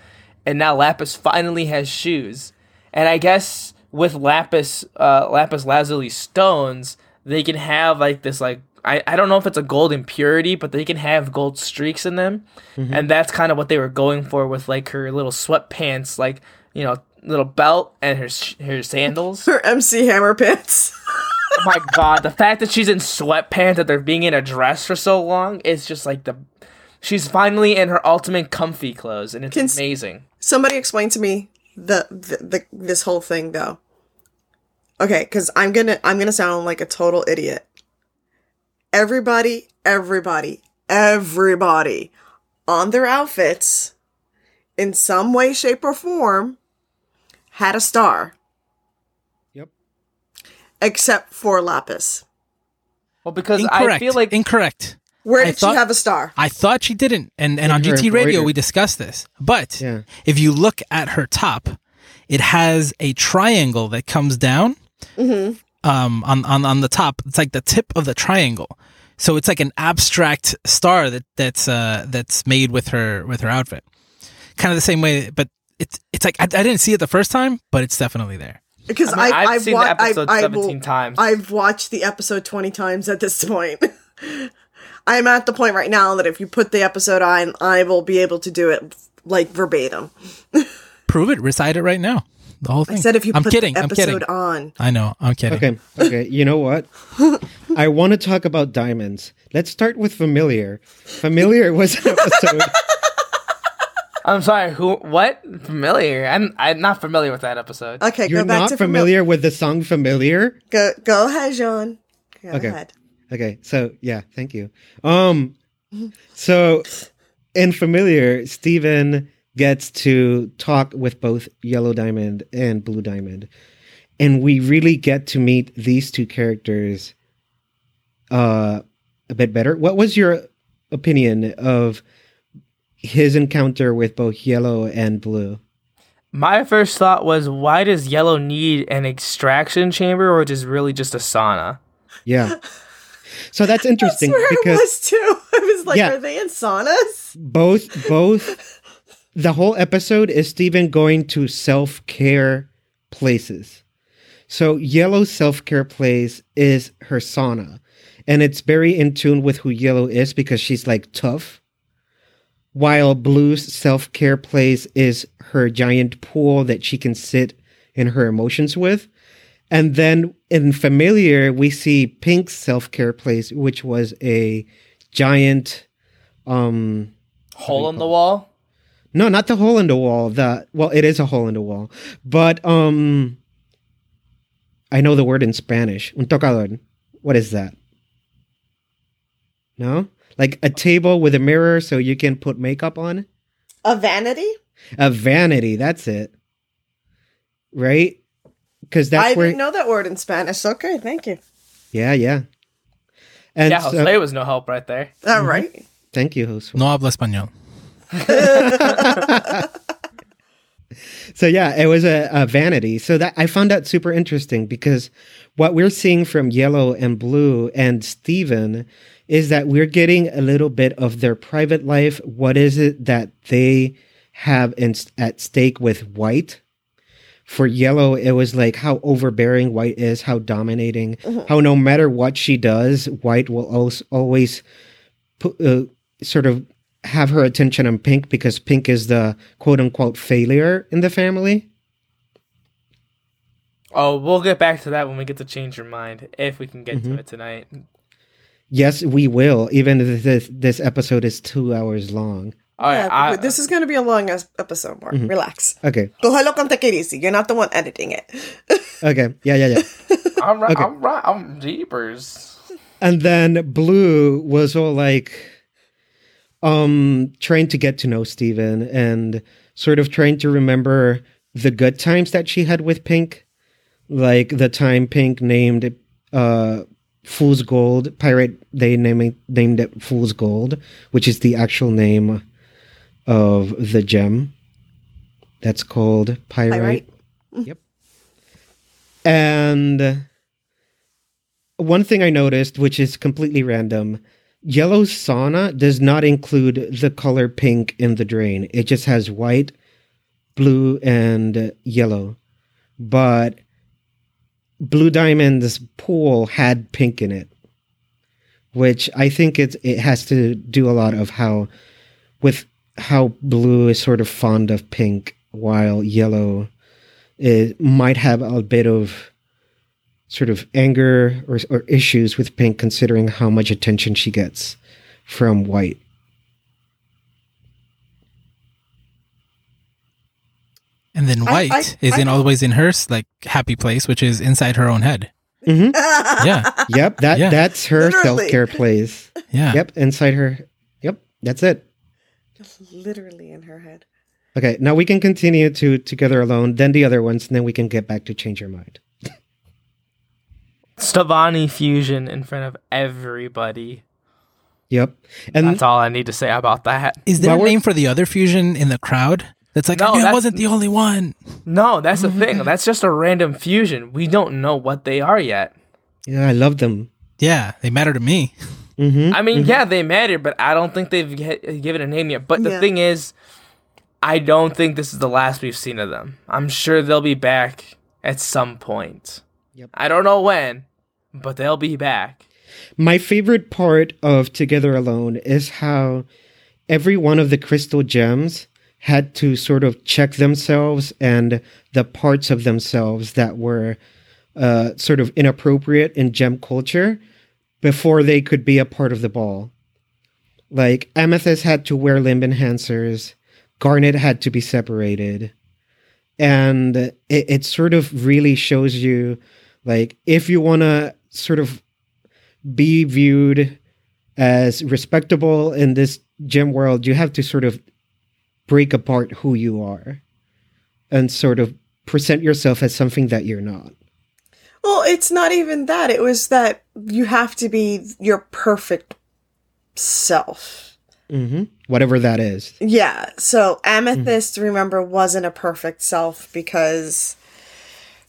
and now Lapis finally has shoes. And I guess with Lapis, uh, Lapis Lazuli stones, they can have like this like I, I don't know if it's a gold impurity, but they can have gold streaks in them, mm-hmm. and that's kind of what they were going for with like her little sweatpants, like you know, little belt and her her sandals. her MC Hammer pants. oh my god, the fact that she's in sweatpants that they're being in a dress for so long is just like the. She's finally in her ultimate comfy clothes, and it's Can amazing. Somebody explain to me the, the, the this whole thing though. Okay, because I'm gonna I'm gonna sound like a total idiot. Everybody, everybody, everybody on their outfits, in some way, shape, or form, had a star. Yep. Except for Lapis. Well, because Incorrect. I feel like Incorrect. Where did thought- she have a star? I thought she didn't, and and on her GT Radio we discussed this. But Yeah. if you look at her top, it has a triangle that comes down. Mm-hmm. Um, on on on the top, it's like the tip of the triangle. So it's like an abstract star that that's uh that's made with her with her outfit. Kind of the same way, but it's it's like I, I didn't see it the first time, but it's definitely there. Because I mean, I, I've I've seen wa- the episode I, I 17 will- times. I've watched the episode 20 times at this point. I'm at the point right now that if you put the episode on, I will be able to do it like verbatim. Prove it, recite it right now. The whole thing. I said if you I'm put kidding. the I'm kidding. episode on. I know. I'm kidding. Okay, okay. You know what? I want to talk about diamonds. Let's start with familiar. Familiar was an episode. I'm sorry. Who? What? Familiar? I'm I'm not familiar with that episode. Okay, You're go back not to familiar with the song "Familiar." Go, go ahead, Jean. Go Okay. ahead. Okay, so yeah, thank you. Um, so in familiar, Steven gets to talk with both Yellow Diamond and Blue Diamond, and we really get to meet these two characters uh a bit better. What was your opinion of his encounter with both Yellow and Blue? My first thought was, why does Yellow need an extraction chamber, or just really just a sauna? Yeah. So that's interesting That's where because it was too. I was like, Yeah. are they in saunas? both both the whole episode is Steven going to self-care places. So Yellow self-care place is her sauna. And it's very in tune with who Yellow is because she's like tough. While Blue's self-care place is her giant pool that she can sit in her emotions with. And then in Familiar, we see Pink's self-care place, which was a giant um Hole in the wall. No, not the hole in the wall. The well, it is a hole in the wall, but um, I know the word in Spanish. Un tocador. What is that? No, like a table with a mirror so you can put makeup on. A vanity? A vanity. That's it. Right? Because that's I where. didn't know that word in Spanish. Okay, thank you. Yeah, yeah. And yeah, so- Jose was no help right there. All right. thank you, Jose. No habla español. So yeah, it was a, a vanity. So that I found that super interesting because what we're seeing from Yellow and Blue and Steven is that we're getting a little bit of their private life. What is it that they have in, at stake with White? For Yellow, it was like how overbearing White is, how dominating, how no matter what she does, White will always, always put, uh, sort of have her attention on Pink because Pink is the quote unquote failure in the family. Oh, we'll get back to that when we get to change your mind, if we can get Mm-hmm. to it tonight. Yes, we will, even if this, this episode is two hours long. All right, Yeah, I, but this is going to be a long episode, Mark. Relax. Okay. Cógelo con tequirisi. You're not the one editing it. Okay. Yeah, yeah, yeah. I'm right. okay. I'm right. I'm jeepers. and then Blue was all like um trying to get to know Steven and sort of trying to remember the good times that she had with Pink. Like the time Pink named uh Fool's Gold pirate they named named it Fool's Gold, which is the actual name of the gem. That's called pyrite. Pyrite. And one thing I noticed, which is completely random, yellow sauna does not include the color pink in the drain. It just has white, blue, and yellow. But Blue Diamond's pool had pink in it, which I think it's it has to do a lot of how with how blue is sort of fond of pink while yellow it might have a bit of sort of anger or, or issues with Pink, considering how much attention she gets from White. And then White I- is I in know. always in her like happy place, which is inside her own head. Mhm. Yeah, Yep, that Yeah. that's her Literally. self care place. yeah. Yep, inside her. Yep, that's it. Literally in her head. Okay, now we can continue to Together Alone, then the other ones, and then we can get back to Change Your Mind. Stevonnie fusion in front of everybody. Yep, and That's all I need to say about that. Is there Well, a we're- name for the other fusion in the crowd? That's like, No, I knew I that's- wasn't the only one. No, that's the thing. That's just a random fusion. We don't know what they are yet. yeah, I love them. Yeah, they matter to me. Mm-hmm. I mean, yeah, they matter, but I don't think they've ge- given a name yet. But the Yeah. thing is, I don't think this is the last we've seen of them. I'm sure they'll be back at some point. Yep. I don't know when, but they'll be back. My favorite part of Together Alone is how every one of the crystal gems had to sort of check themselves and the parts of themselves that were uh, sort of inappropriate in gem culture before they could be a part of the ball. Like Amethyst had to wear limb enhancers, Garnet had to be separated. And it, it sort of really shows you, like, if you want to sort of be viewed as respectable in this gem world, you have to sort of break apart who you are and sort of present yourself as something that you're not. Well, it's not even that. It was that you have to be your perfect self. hmm Whatever that is. Yeah. So Amethyst, remember, wasn't a perfect self because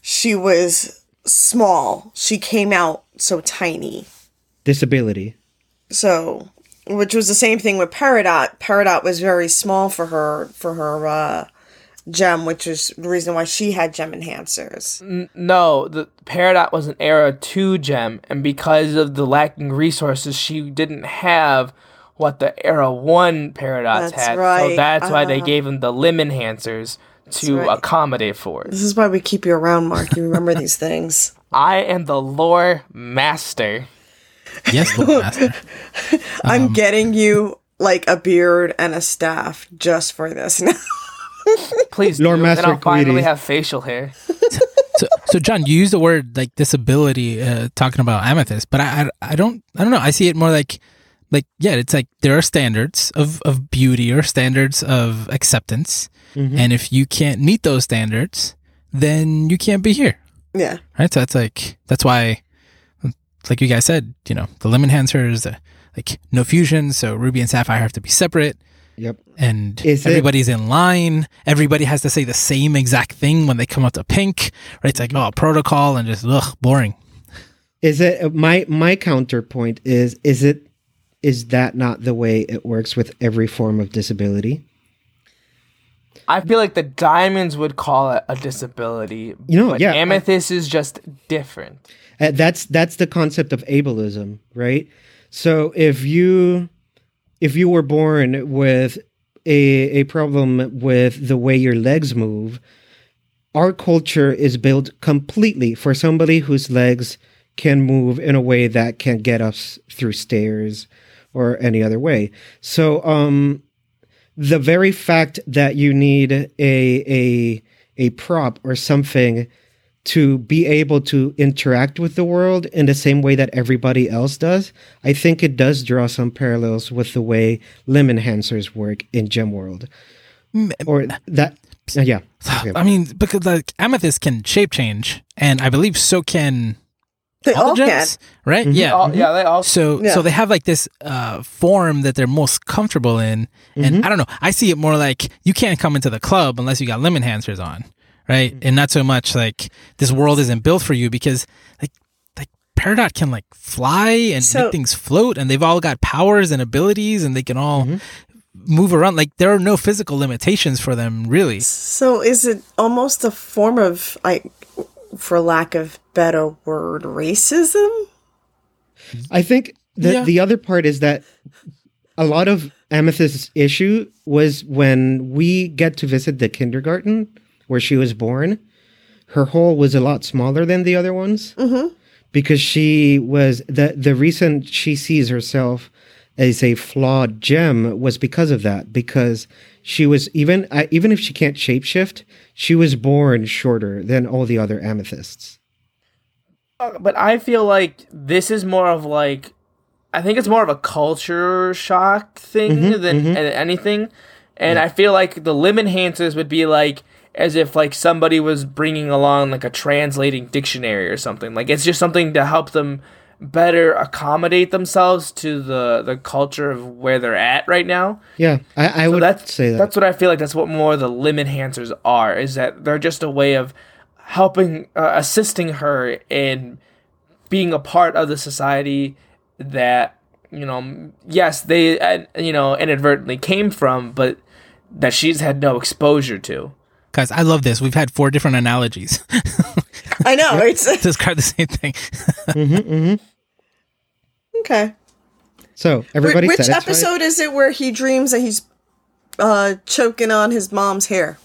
she was small. She came out so tiny. Disability. So, which was the same thing with Peridot. Peridot was very small for her for her uh, gem, which is the reason why she had gem enhancers. N- no, the Peridot was an Era 2 gem, and because of the lacking resources, she didn't have what the Era 1 Peridots That's had. So right, that's why they uh-huh. gave them the limb enhancers to right. accommodate for it. This is why we keep you around, Mark. You remember these things. I am the lore master. Yes, Lord Master. I'm getting you like a beard and a staff just for this now. Please, Lore do, Master then I'll finally Greedy. have facial hair. So, so John, you use the word like disability, uh, talking about amethyst, but I, I, I don't, I don't know. I see it more like, like, yeah, it's like there are standards of, of beauty or standards of acceptance. Mm-hmm. And if you can't meet those standards, then you can't be here. yeah. Right. So that's like, that's why, like you guys said, you know, the limb enhancers, the, like no fusion. So Ruby and Sapphire have to be separate Yep. and Is it- everybody's in line. Everybody has to say the same exact thing when they come up to pink, right? It's like, oh, protocol and just, ugh, boring. Is it my my counterpoint is is it is that not the way it works with every form of disability? I feel like the diamonds would call it a disability. You know, but yeah, I- amethyst is just different. Uh, that's that's the concept of ableism, right? So if you if you were born with a a problem with the way your legs move, our culture is built completely for somebody whose legs can move in a way that can get us through stairs or any other way. So um the very fact that you need a a a prop or something to be able to interact with the world in the same way that everybody else does, I think it does draw some parallels with the way limb enhancers work in Gem World. Or that, uh, yeah. Okay. I mean, because like amethyst can shape change, and I believe so can They all all the can. right? Mm-hmm. Yeah. Oh, yeah, they all. So Yeah. so they have like this uh, form that they're most comfortable in, Mm-hmm. and I don't know. I see it more like you can't come into the club unless you got limb enhancers on, right? Mm-hmm. And not so much like this world isn't built for you because like like Peridot can like fly and So- make things float, and they've all got powers and abilities, and they can all Mm-hmm. move around. Like there are no physical limitations for them, really. So is it almost a form of like for lack of better word racism? I think the Yeah. the other part is that a lot of Amethyst's issue was when we get to visit the kindergarten where she was born. Her hole was a lot smaller than the other ones mm-hmm. because she was the the reason she sees herself as a flawed gem was because of that because she was even uh, even if she can't shapeshift she was born shorter than all the other amethysts but I feel like this is more of like I think it's more of a culture shock thing Mm-hmm, than than anything. And I feel like the limb enhancers would be like as if like somebody was bringing along like a translating dictionary or something. Like it's just something to help them better accommodate themselves to the the culture of where they're at right now. yeah i, I So would that's say that That's what I feel like. That's what more the limb enhancers are. Is that they're just a way of helping, uh, assisting her in being a part of the society that you know, yes, they uh, you know inadvertently came from, but that she's had no exposure to. Guys, I love this. We've had four different analogies I know. It's to describe the same thing. Okay. So Wh- everybody Which satisfied? episode is it where he dreams that he's uh, choking on his mom's hair?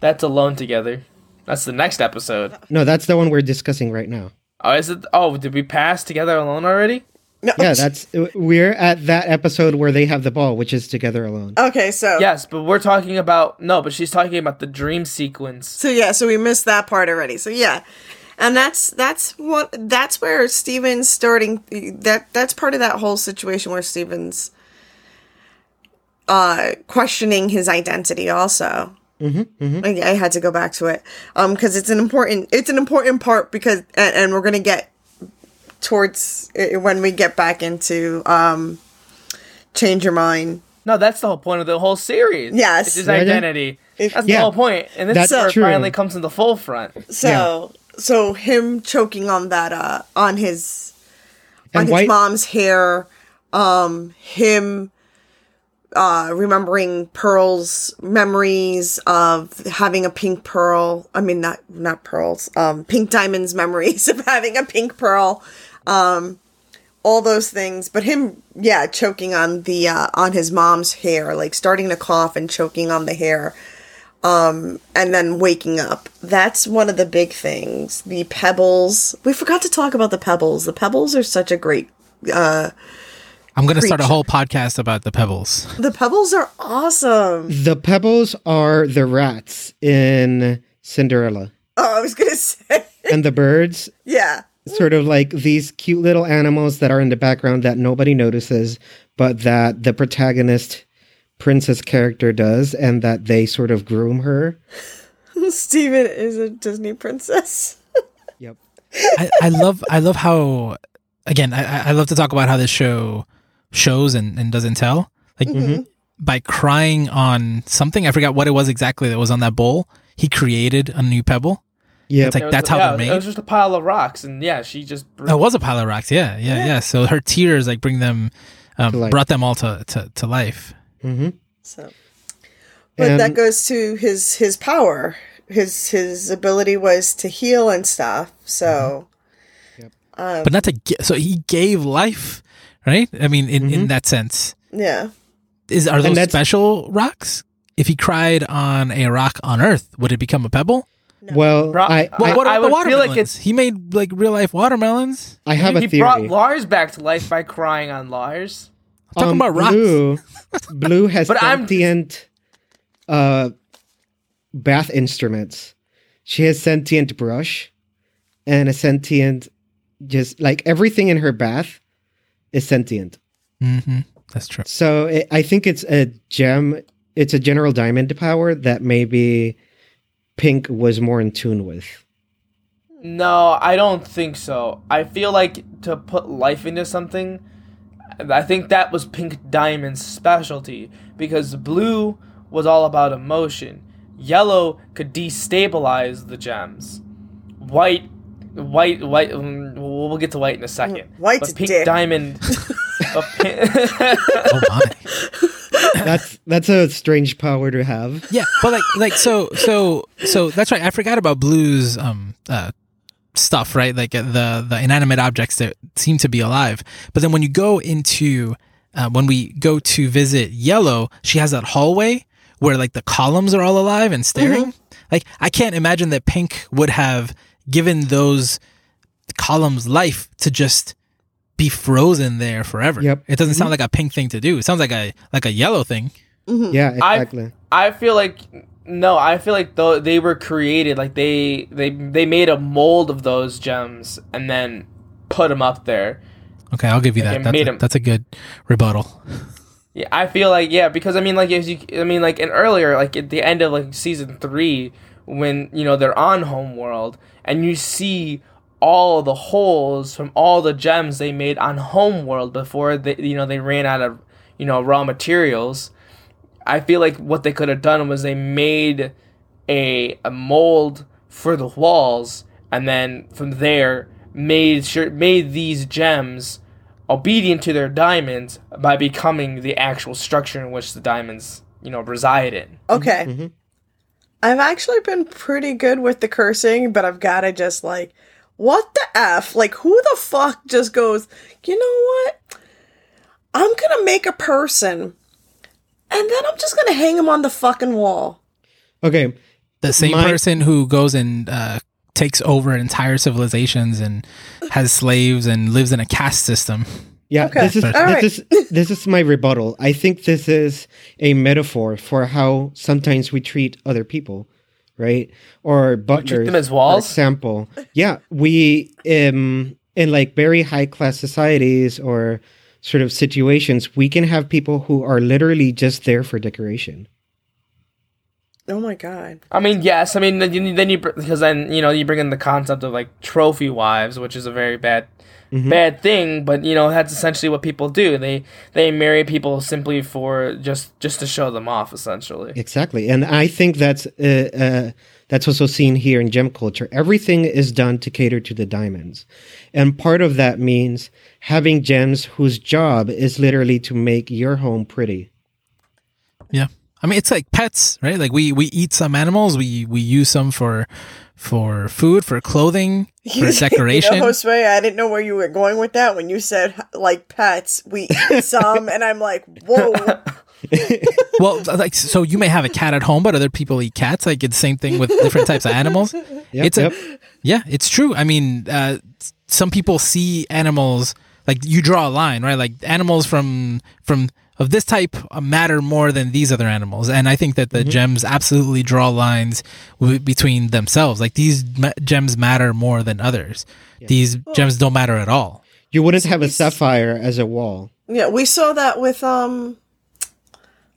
That's alone together. That's the next episode. No, that's the one we're discussing right now. Oh, is it? Oh, did we pass together alone already? No. Yeah, that's we're at that episode where they have the ball, which is together alone. okay. So Yes, but we're talking about no, but she's talking about the dream sequence. So yeah, so we missed that part already. So yeah. And that's that's what that's where Steven's starting that that's part of that whole situation where Steven's uh questioning his identity also. Mm-hmm, I, I had to go back to it um because it's an important it's an important part because and, and we're gonna get towards uh, when we get back into um change your mind No, that's the whole point of the whole series. Yes. it's his Yeah, yeah. identity. It- that's Yeah. the whole point, and this That's is true. finally comes to the full front. So so him choking on that uh on his on And his mom's hair, um him uh remembering Pearl's memories of having a pink pearl. I mean not not pearls, um pink diamonds memories of having a pink pearl. Um all those things, but him yeah, choking on the uh on his mom's hair, like starting to cough and choking on the hair and then waking up. That's one of the big things. The pebbles. We forgot to talk about the pebbles. The pebbles are such a great. Uh, I'm going to start a whole podcast about the pebbles. the pebbles are awesome. The pebbles are the rats in Cinderella, Oh, I was gonna say, and the birds yeah, sort of like these cute little animals that are in the background that nobody notices, but that the protagonist princess character does, and that they sort of groom her. Steven is a Disney princess. Yep. I, I love I love how again I, I- I love to talk about how this show shows and, and doesn't tell like by crying on something I forgot what it was exactly that was on that bowl he created a new pebble Yeah, it's like It was- that's how yeah, they're made. It made was just a pile of rocks, and yeah, she just. it was a pile of rocks yeah yeah yeah, so her tears like bring them um, brought them all to, to, to life Mm-hmm. So, but And- that goes to his his power. His his ability was to heal and stuff. So mm-hmm. um, but not to get so he gave life right I mean in, in mm-hmm. that sense yeah, is are those special rocks if he cried on a rock on earth would it become a pebble Well, Bro- I, Well, I, what I about the would feel like watermelons? it's- he made like real life watermelons. I have he a brought theory. Lars back to life by crying on Lars. I'm talking about rocks. Um, Blue, Blue has But I'm- sentient uh, bath instruments. She has sentient brush and a sentient, just like everything in her bath is sentient. Mm-hmm. That's true. So it, I think it's a gem. It's a general diamond power that maybe Pink was more in tune with. No, I don't think so. I feel like to put life into something, I think that was Pink Diamond's specialty because blue was all about emotion. Yellow could destabilize the gems. White, white, white. mm, We'll we'll get to white in a second. White but Pink dick. Diamond. a pin- Oh my. That's that's a strange power to have. yeah, but like like so so so that's right. I forgot about Blue's um uh stuff, right? Like uh, the the inanimate objects that seem to be alive. But then when you go into uh, when we go to visit Yellow, she has that hallway where like the columns are all alive and staring. Like I can't imagine that Pink would have given those columns life to just be frozen there forever. Yep. It doesn't sound like a pink thing to do. It sounds like a like a yellow thing. Yeah, I- exactly. I feel like no, I feel like though they were created like they they they made a mold of those gems and then put them up there. Okay, I'll give you Like, that. That's made a, 'em- that's a good rebuttal. Yeah, I feel like yeah, because I mean like as you I mean like in earlier like at the end of like season 3 when you know they're on Homeworld and you see all the holes from all the gems they made on Homeworld before they you know they ran out of you know raw materials. I feel like what they could have done was they made a a mold for the walls and then from there made sure made these gems obedient to their diamonds by becoming the actual structure in which the diamonds, you know, reside in. Okay. Mm-hmm. I've actually been pretty good with the cursing, but I've got to just like, what the F? Like, who the fuck just goes, you know what? I'm going to make a person and then I'm just going to hang him on the fucking wall. Okay. The same My- person who goes and uh, takes over entire civilizations and has slaves and lives in a caste system. Yeah, Okay. this is All this right. is this is my rebuttal. I think this is a metaphor for how sometimes we treat other people, right? Or butlers. them as For walls? example, yeah, we um in like very high class societies or sort of situations, we can have people who are literally just there for decoration. Oh my God. I mean, yes. I mean, then you, then you because then you know you bring in the concept of like trophy wives, which is a very bad, bad thing. But you know that's essentially what people do. They they marry people simply for just just to show them off, essentially. Exactly, and I think that's uh, uh, that's also seen here in gem culture. Everything is done to cater to the diamonds, and part of that means having gems whose job is literally to make your home pretty. Yeah. I mean, it's like pets, right? Like we, we eat some animals, we, we use some for, for food, for clothing, for decoration. You know, Josue, I didn't know where you were going with that when you said like pets. We eat some, and I'm like, whoa. well, like, so you may have a cat at home, but other people eat cats. Like it's the same thing with different types of animals. Yep, it's a, yep. yeah, it's true. I mean, uh, some people see animals like you draw a line, right? Like animals from from of this type uh, matter more than these other animals, and I think that the gems absolutely draw lines w- between themselves. Like these ma- gems matter more than others. These gems don't matter at all. You wouldn't have a sapphire as a wall. Yeah, we saw that with um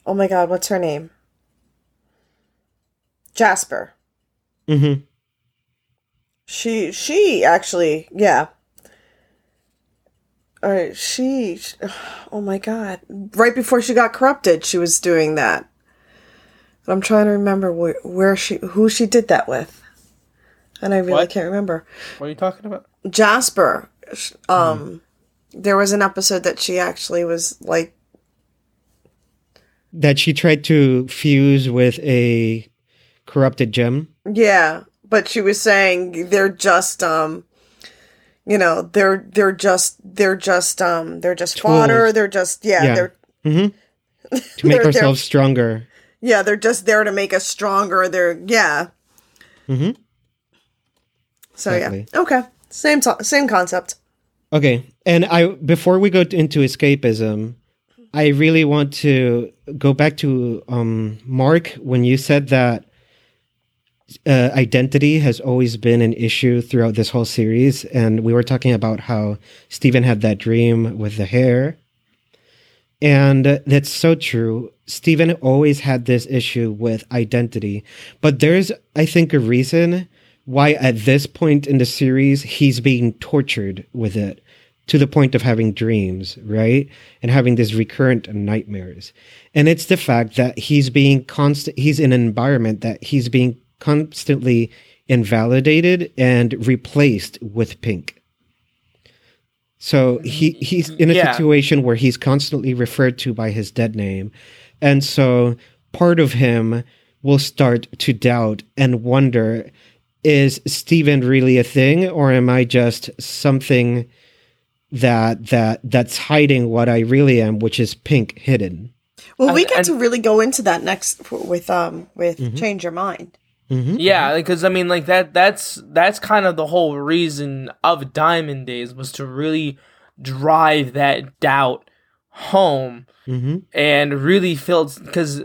Oh my god, what's her name? Jasper. Mm-hmm. She she actually, yeah. Uh, she oh my god. Right before she got corrupted, she was doing that. But I'm trying to remember where, where she who she did that with. And I really What? can't remember. What are you talking about? Jasper. Um there was an episode that she actually was like That she tried to fuse with a corrupted gem. Yeah, but she was saying they're just um you know, they're they're just they're just um they're just fodder, Tools. they're just yeah, Yeah. they're mm-hmm. to make They're- they're- ourselves stronger. yeah, they're just there to make us stronger. They're yeah. Mhm. So Exactly. yeah. Okay. Same to- same concept. Okay, and I before we go into escapism, I really want to go back to um, Mark when you said that uh, identity has always been an issue throughout this whole series, and we were talking about how Steven had that dream with the hair, and that's so true. Steven always had this issue with identity, but there's, I think, a reason why at this point in the series he's being tortured with it to the point of having dreams, right? And having these recurrent nightmares. And it's the fact that he's being constant he's in an environment that he's being constantly invalidated and replaced with pink. So he mm-hmm. he's in a Yeah. situation where he's constantly referred to by his dead name. And so part of him will start to doubt and wonder is Steven really a thing or am I just something that that that's hiding what I really am, which is pink hidden? Well, we And- get and- to really go into that next with um with Mm-hmm. change your mind. Yeah, because I mean, like that. That's that's kind of the whole reason of Diamond Days was to really drive that doubt home Mm-hmm. and really feel because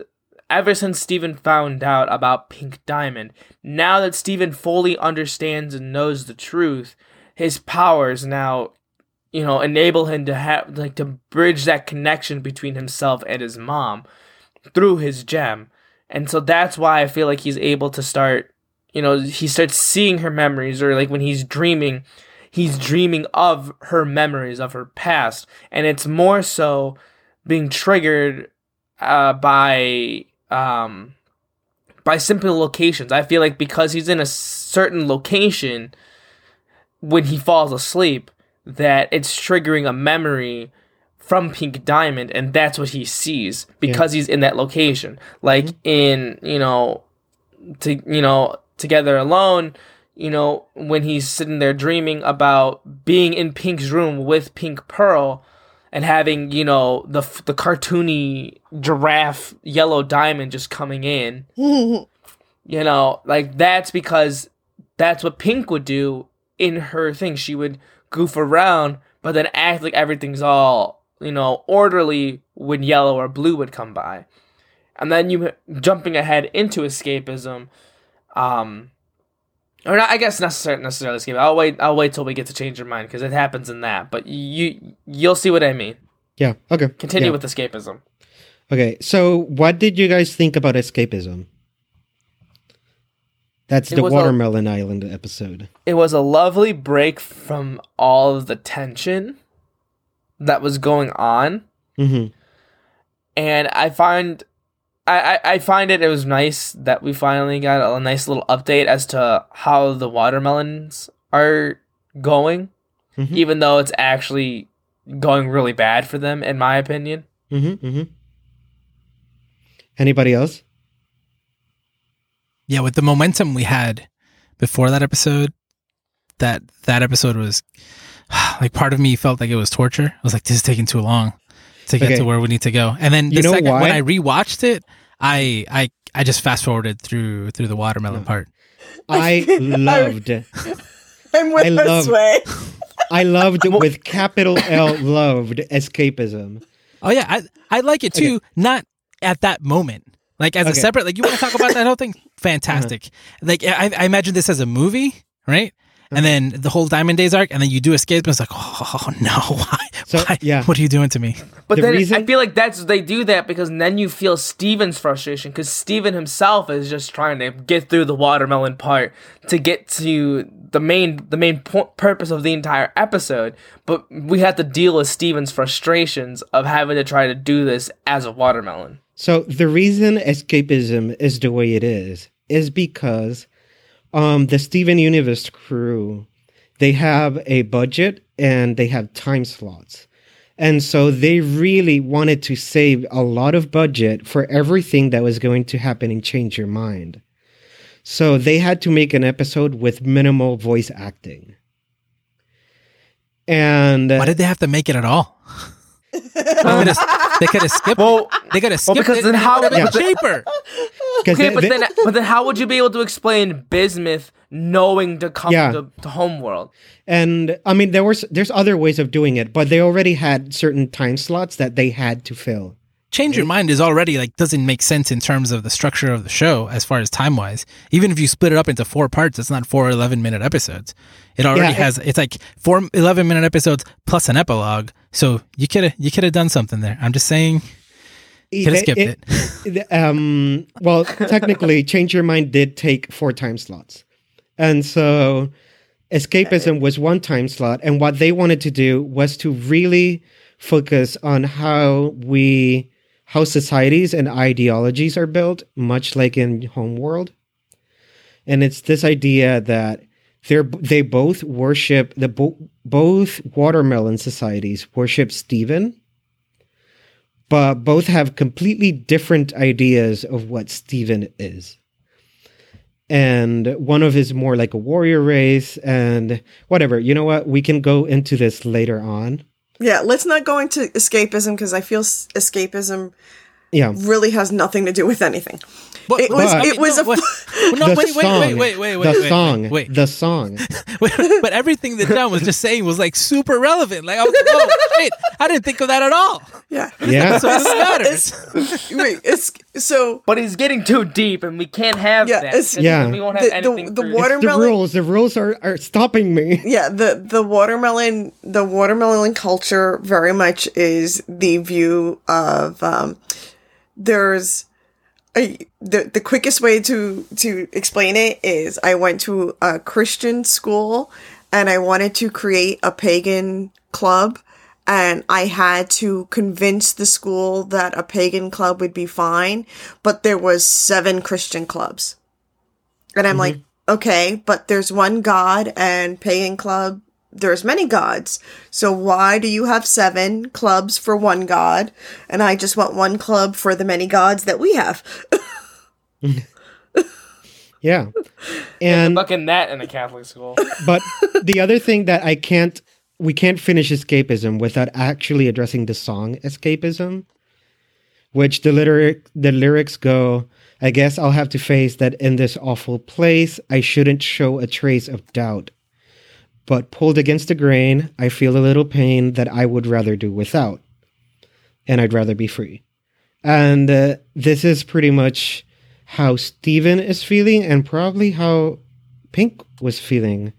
ever since Steven found out about Pink Diamond, now that Steven fully understands and knows the truth, his powers now, you know, enable him to have like to bridge that connection between himself and his mom through his gem. And so that's why I feel like he's able to start, you know, he starts seeing her memories or like when he's dreaming, he's dreaming of her memories of her past and it's more so being triggered uh, by um by simple locations. I feel like because he's in a certain location when he falls asleep, that it's triggering a memory from Pink Diamond, and that's what he sees because he's in that location. Like mm-hmm. in you know, to you know, together alone. You know, when he's sitting there dreaming about being in Pink's room with Pink Pearl, and having you know the f- the cartoony giraffe yellow diamond just coming in. you know, like that's because that's what Pink would do in her thing. She would goof around, but then act like everything's all you know orderly when yellow or blue would come by. And then you jumping ahead into escapism, um, or not, I guess necessarily necessarily escape. I'll wait. I'll wait till we get to change your mind because it happens in that. But you you'll see what I mean. Yeah. Okay. Continue Yeah. with escapism. Okay. So, what did you guys think about escapism? That's It the was a- Watermelon Island episode. It was a lovely break from all of the tension that was going on, hmm and I find. I, I I find it it was nice that we finally got a nice little update as to how the watermelons are going, Mhm. even though it's actually going really bad for them, in my opinion. hmm hmm Anybody else? Yeah, with the momentum we had before that episode, that that episode was like part of me felt like it was torture. I was like, this is taking too long to get Okay. to where we need to go. And then the You know second why? when I rewatched it, I I I just fast forwarded through through the watermelon part. I loved. I'm with I this love- way. I loved with capital L loved escapism. Oh yeah, I I like it too. Not at that moment. Like as a Okay. Uh-huh. separate, like you want to talk about that whole thing, fantastic. Like I, I imagine this as a movie, right? And then the whole Diamond Days arc, and then you do escape, and it's like, oh no, why? So, why? yeah. what are you doing to me? But The then I feel like that's they do that because then you feel Steven's frustration because Steven himself is just trying to get through the watermelon part to get to the main the main po- purpose of the entire episode. But we have to deal with Steven's frustrations of having to try to do this as a watermelon. So the reason escapism is the way it is is because um the Steven Universe crew they have a budget and they have time slots. And so they really wanted to save a lot of budget for everything that was going to happen in Change Your Mind. So they had to make an episode with minimal voice acting. And Why did they have to make it at all? They could have they could have skipped. Well, they could have skipped because it. then how- It would've been Yeah. cheaper? 'cause okay, they- but they- then but then how would you be able to explain Bismuth knowing to come Yeah. to, to Homeworld? And I mean, there was there's other ways of doing it, but they already had certain time slots that they had to fill. Change your mind is already like doesn't make sense in terms of the structure of the show as far as time wise. Even if you split it up into four parts, it's not four 11 minute episodes. It already Yeah, has it's like four 11 minute episodes plus an epilogue. So you could have you could have done something there. I'm just saying could have skipped it. it- um, well, technically, Change Your Mind did take four time slots, and so escapism was one time slot. And what they wanted to do was to really focus on how we how societies and ideologies are built, much like in Homeworld. And it's this idea that they're they both worship the bo- both watermelon societies worship Steven, but both have completely different ideas of what Steven is. And one of is more like a warrior race and whatever. You know what? We can go into this later on. Yeah, let's not go into escapism because I feel escapism Yeah. really has nothing to do with anything. But, It was- I it was a what- The no, wait, wait, song. wait, wait, wait, wait, the wait, song. wait, wait. The song. But everything that John was just saying was like super relevant. Like I was like, oh shit, I didn't think of that at all. Yeah. Yeah. So this matters. Wait, it's so But he's getting too deep, and we can't have Yeah, that. it's- Yeah. we won't have The- the- anything. the for- water- the Watermelon- rules. The rules are, are stopping me. yeah, the the watermelon the watermelon culture very much is the view of um there's a, the the quickest way to to explain it is I went to a Christian school and I wanted to create a pagan club and I had to convince the school that a pagan club would be fine, but there was seven Christian clubs. And I'm like, mm-hmm. okay, but there's one God and pagan club there's many gods. So why do you have seven clubs for one god? And I just want one club for the many gods that we have. Yeah. And fucking net in a Catholic school. but the other thing that I can't we can't finish escapism without actually addressing the song escapism, which the lyric the lyrics go, I guess I'll have to face that in this awful place I shouldn't show a trace of doubt. But pulled against the grain, I feel a little pain that I would rather do without. And I'd rather be free. And uh, this is pretty much how Steven is feeling and probably how Pink was feeling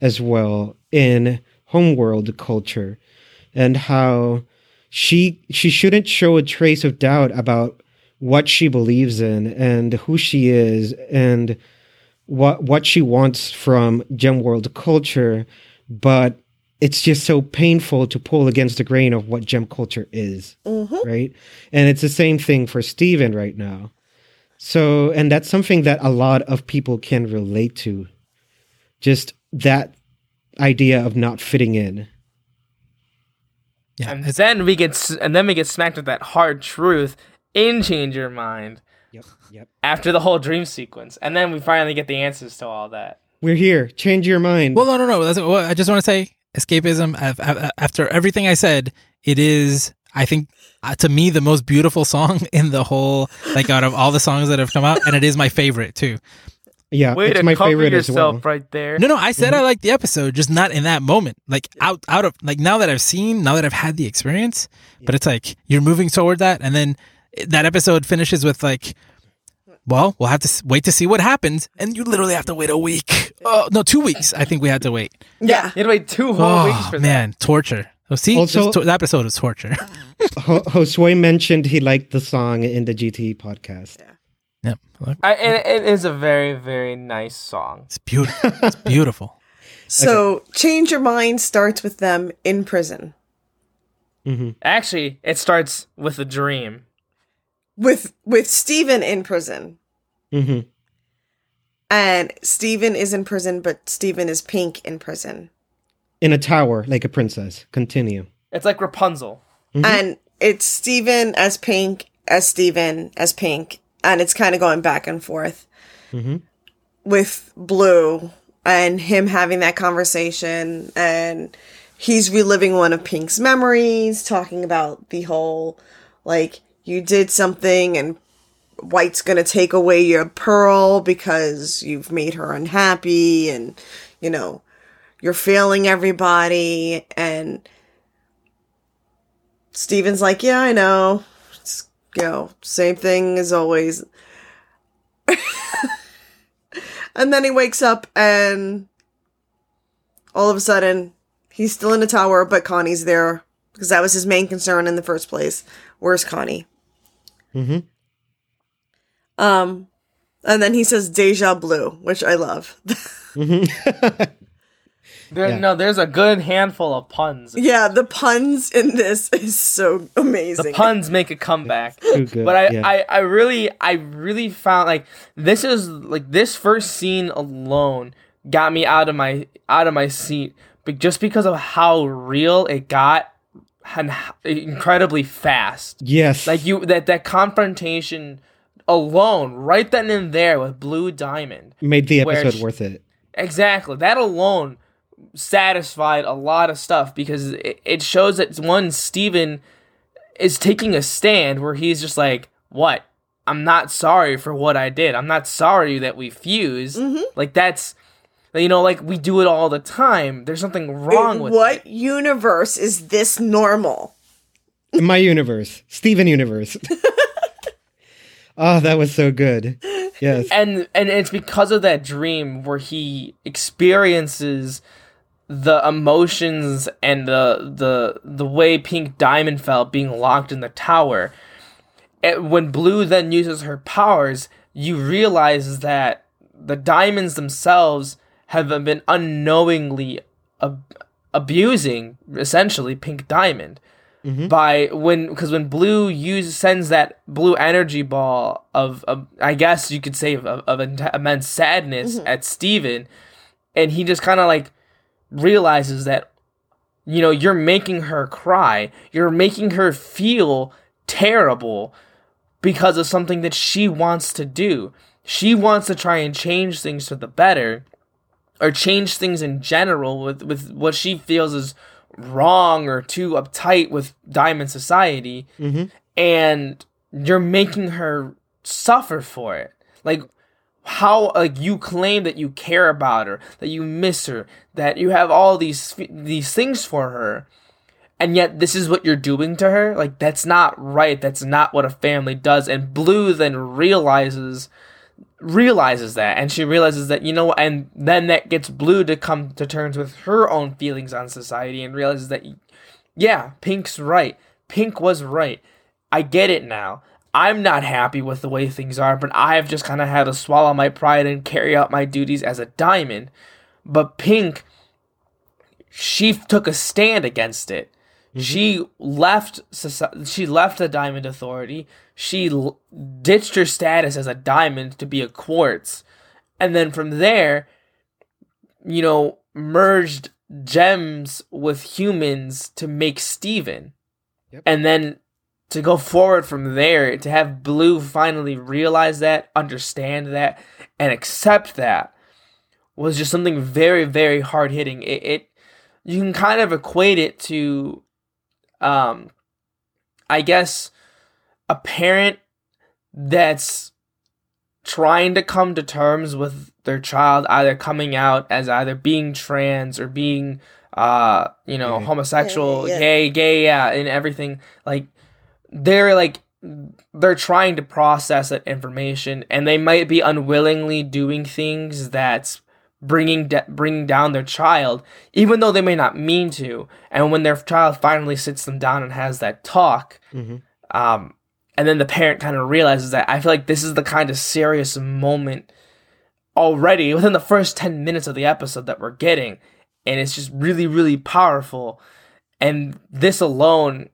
as well in homeworld culture and how she she shouldn't show a trace of doubt about what she believes in and who she is and what what she wants from gem world culture but it's just so painful to pull against the grain of what gem culture is mm-hmm. right? And it's the same thing for steven right now. So and that's something that a lot of people can relate to. Just that idea of not fitting in. Yeah, and then we get and then we get smacked with that hard truth in Change Your Mind yep yep after the whole dream sequence, and then we finally get the answers to all that. we're here change your mind well, no, no, no. That's, well, I just want to say escapism. af- af- After everything I said, it is, I think, uh, to me, the most beautiful song in the whole, like, out of all the songs that have come out, and it is my favorite too. yeah Way it's to my cover favorite as yourself well right there. No, no, I said I liked the episode, just not in that moment. Like out, out of like now that I've seen, now that I've had the experience. But it's like you're moving toward that, and then that episode finishes with like, well, we'll have to wait to see what happens, and you literally have to wait a week. Oh no, two weeks. I think we had to wait. Yeah. You had to wait two whole oh, weeks Oh for that. man, torture. Oh, see, Also- Just to- that episode was torture. Ho- Josue mentioned he liked the song in the GT podcast. Yeah. Yep, Look, I, and it is a very, very nice song. it's beautiful. It's beautiful. So change your mind starts with them in prison mm-hmm. Actually, it starts with a dream. With with Steven in prison. hmm And Steven is in prison, but Steven is pink in prison. In a tower, like a princess. Continue. It's like Rapunzel. And it's Steven as pink, as Steven as pink. And it's kind of going back and forth Mhm. with Blue and him having that conversation. And he's reliving one of Pink's memories, talking about the whole, like, you did something and White's gonna take away your pearl because you've made her unhappy and, you know, you're failing everybody. And Steven's like, yeah, I know. You know, same thing as always. and then he wakes up and all of a sudden he's still in the tower, but Connie's there because that was his main concern in the first place. Where's Connie? Mhm. Um, and then he says deja blue, which I love. There, Yeah. No, there's a good handful of puns. yeah, the puns in this is so amazing. The puns make a comeback. Good. But I, yeah. I, I really, I really found like this is like this first scene alone got me out of my out of my seat, but just because of how real it got and incredibly fast. yes. Like you, that that confrontation alone, right then and there with Blue Diamond, made the episode sh- worth it. Exactly. That alone satisfied a lot of stuff because it, it shows that one Steven is taking a stand where he's just like, "What? I'm not sorry for what I did. I'm not sorry that we fused. Mm-hmm. Like that's you know, like we do it all the time. There's something wrong In with what it. universe is this normal? In my universe. Steven universe. oh, that was so good. Yes. and and it's because of that dream where he experiences the emotions and the the the way Pink Diamond felt being locked in the tower. And when Blue then uses her powers, you realize that the diamonds themselves have been unknowingly ab- abusing essentially Pink Diamond. Mm-hmm. By when because when blue uses sends that blue energy ball of, of i guess you could say of, of, immense sadness mm-hmm. at steven and he just kind of like realizes that you know you're making her cry. You're making her feel terrible because of something that she wants to do. She wants to try and change things for the better or change things in general with with what she feels is wrong or too uptight with diamond society mm-hmm. and you're making her suffer for it. Like how like you claim that you care about her that you miss her that you have all these these things for her and yet this is what you're doing to her? Like that's not right. That's not what a family does. And blue then realizes realizes that and she realizes that you know and then that gets blue to come to terms with her own feelings on society and realizes that yeah pink's right. Pink was right. I get it now. I'm not happy with the way things are but i've just kind of had to swallow my pride and carry out my duties as a diamond. But pink she took a stand against it. Mm-hmm. She left she left the diamond authority she l- ditched her status as a diamond to be a quartz. And then from there you know merged gems with humans to make steven. Yep. and then to go forward from there to have blue finally realize that understand that and accept that was just something very very hard hitting it, it you can kind of equate it to um i guess a parent that's trying to come to terms with their child either coming out as either being trans or being uh you know Gay. homosexual Yeah, yeah. gay gay yeah and everything like they're like they're trying to process that information and they might be unwillingly doing things that's bringing de- bringing down their child even though they may not mean to and when their child finally sits them down and has that talk Mhm. um and then the parent kind of realizes that i feel like this is the kind of serious moment already within the first 10 minutes of the episode that we're getting and it's just really really powerful and this alone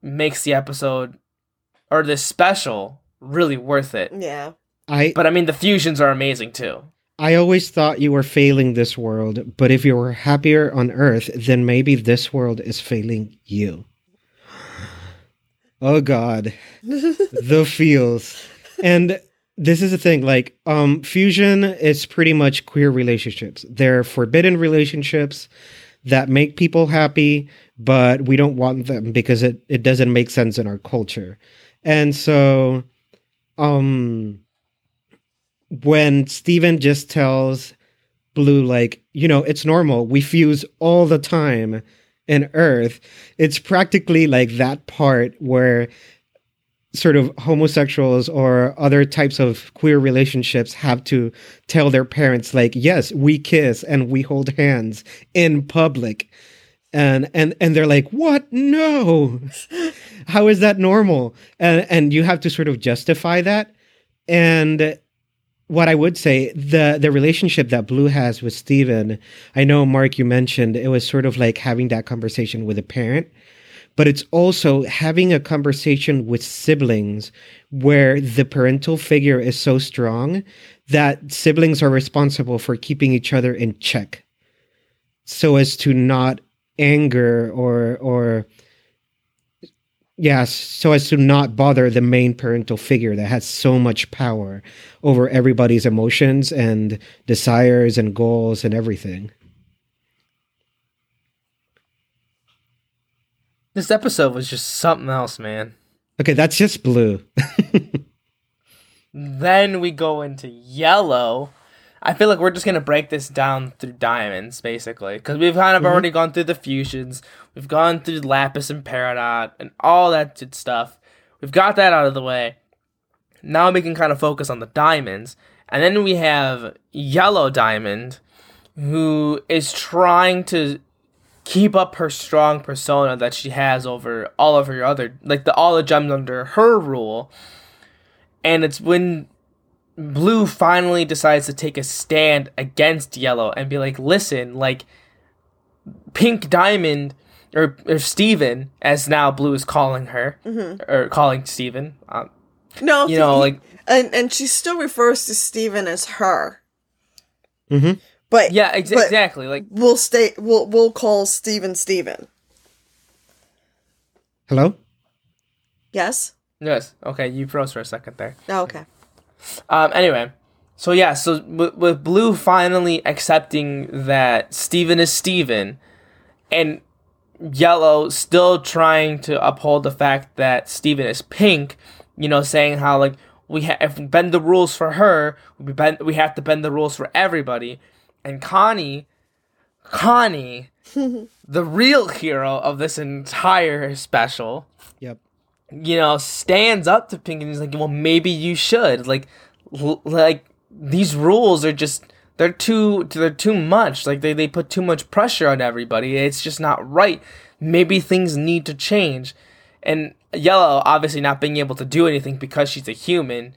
makes the episode or this special really worth it Yeah. I but i mean the fusions are amazing too I always thought you were failing this world, but if you were happier on Earth, then maybe this world is failing you. Oh God, the feels, and this is the thing. Like, um, fusion is pretty much queer relationships. They're forbidden relationships that make people happy, but we don't want them because it it doesn't make sense in our culture, and so, um when Steven just tells Blue, like, you know, it's normal. We fuse all the time in Earth. It's practically like that part where sort of homosexuals or other types of queer relationships have to tell their parents, like, yes, we kiss and we hold hands in public. And and and they're like, what? No. How is that normal? And and you have to sort of justify that. And what I would say, the the relationship that Blue has with Steven, I know Mark you mentioned it was sort of like having that conversation with a parent, but it's also having a conversation with siblings where the parental figure is so strong that siblings are responsible for keeping each other in check. So as to not anger or or yes so as to not bother the main parental figure that has so much power over everybody's emotions and desires and goals and everything. This episode was just something else man. Okay that's just blue. Then we go into yellow. I feel like we're just gonna break this down through diamonds, basically, because we've kind of mm-hmm. already gone through the fusions. We've gone through lapis and peridot and all that good stuff. We've got that out of the way. Now we can kind of focus on the diamonds, and then we have yellow diamond, who is trying to keep up her strong persona that she has over all of her other, like the all the gems under her rule and it's when blue finally decides to take a stand against yellow and be like listen like pink diamond or, or steven as now blue is calling her or calling steven um, No, you know he- like and and she still refers to Steven as her. Mm-hmm. But Yeah, ex- but exactly. Like We'll stay. We'll we'll call Steven Steven. Hello? Yes. yes. Okay, you froze for a second there. Oh, okay. Um. Anyway, so yeah. So with, with Blue finally accepting that Steven is Steven, and Yellow still trying to uphold the fact that Steven is Pink. You know, saying how like we ha- if we bend the rules for her, we bend we have to bend the rules for everybody. And Connie, Connie, the real hero of this entire special. You know, stands up to Pink and he's like, "Well, maybe you should." Like, l- like these rules are just they're too they're too much. Like they they put too much pressure on everybody. It's just not right. Maybe things need to change. And Yellow, obviously not being able to do anything because she's a human,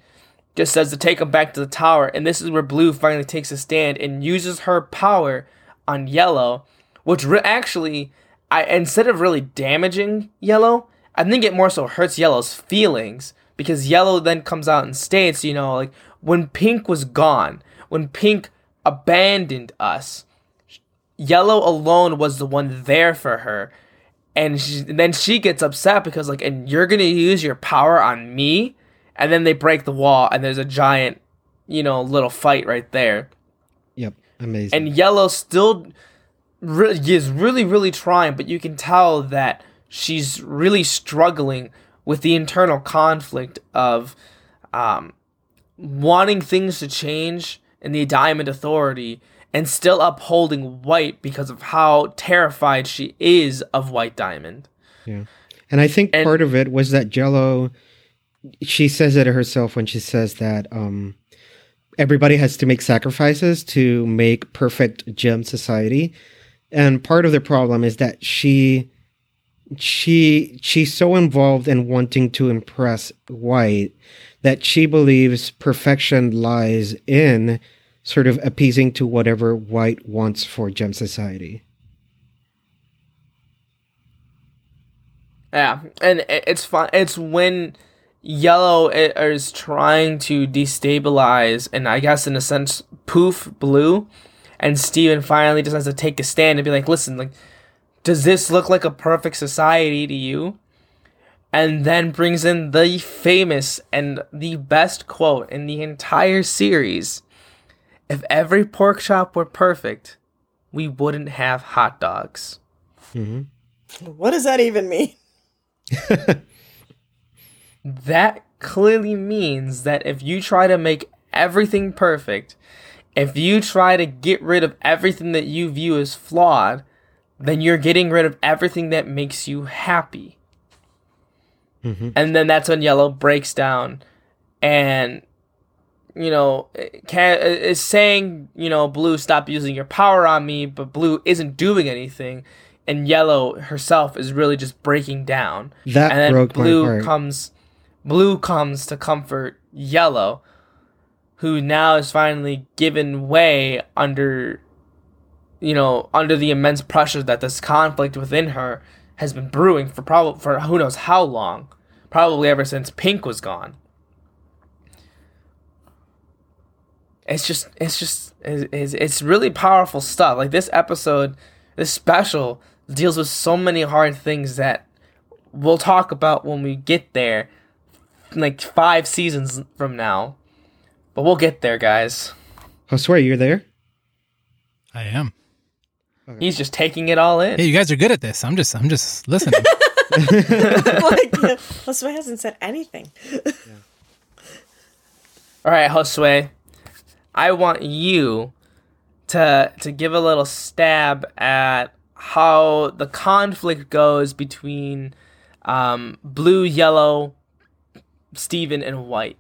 just says to take him back to the tower. And this is where Blue finally takes a stand and uses her power on Yellow, which re- actually, I instead of really damaging Yellow, I think it more so hurts Yellow's feelings because Yellow then comes out and states, you know, like when Pink was gone, when Pink abandoned us, Yellow alone was the one there for her. And, she, and then she gets upset because like, and you're gonna use your power on me, and then they break the wall, and there's a giant, you know, little fight right there Yep. Amazing. and yellow still re- is really really trying but you can tell that she's really struggling with the internal conflict of um, wanting things to change in the diamond authority and still upholding white because of how terrified she is of white diamond Yeah. And I think And- part of it was that Yellow she says it herself when she says that um everybody has to make sacrifices to make perfect gem society. And part of the problem is that she she she's so involved in wanting to impress white that she believes perfection lies in sort of appeasing to whatever white wants for gem society. Yeah, and it's fun. It's when yellow is trying to destabilize, and I guess in a sense, poof blue, and Steven finally decides to take a stand and be like, "Listen, like, does this look like a perfect society to you?" And then brings in the famous and the best quote in the entire series: "If every pork chop were perfect, we wouldn't have hot dogs." Mm-hmm. What does that even mean? that clearly means that if you try to make everything perfect, if you try to get rid of everything that you view as flawed, then you're getting rid of everything that makes you happy. Mm-hmm. And then that's when yellow breaks down. And you know can, is saying you know blue stop using your power on me but blue isn't doing anything. And yellow herself is really just breaking down. That and then broke blue comes blue comes to comfort yellow who now is finally given way under you know under the immense pressure that this conflict within her has been brewing for probably for who knows how long. Probably ever since pink was gone. It's just it's just it's, it's really powerful stuff. Like this episode this special deals with so many hard things that we'll talk about when we get there like five seasons from now. But we'll get there guys. I swear you're there? I am. He's just taking it all in Hey, you guys are good at this. I'm just I'm just listening. like, Josue hasn't said anything. all right josue i want you to to give a little stab at how the conflict goes between um, blue yellow steven and white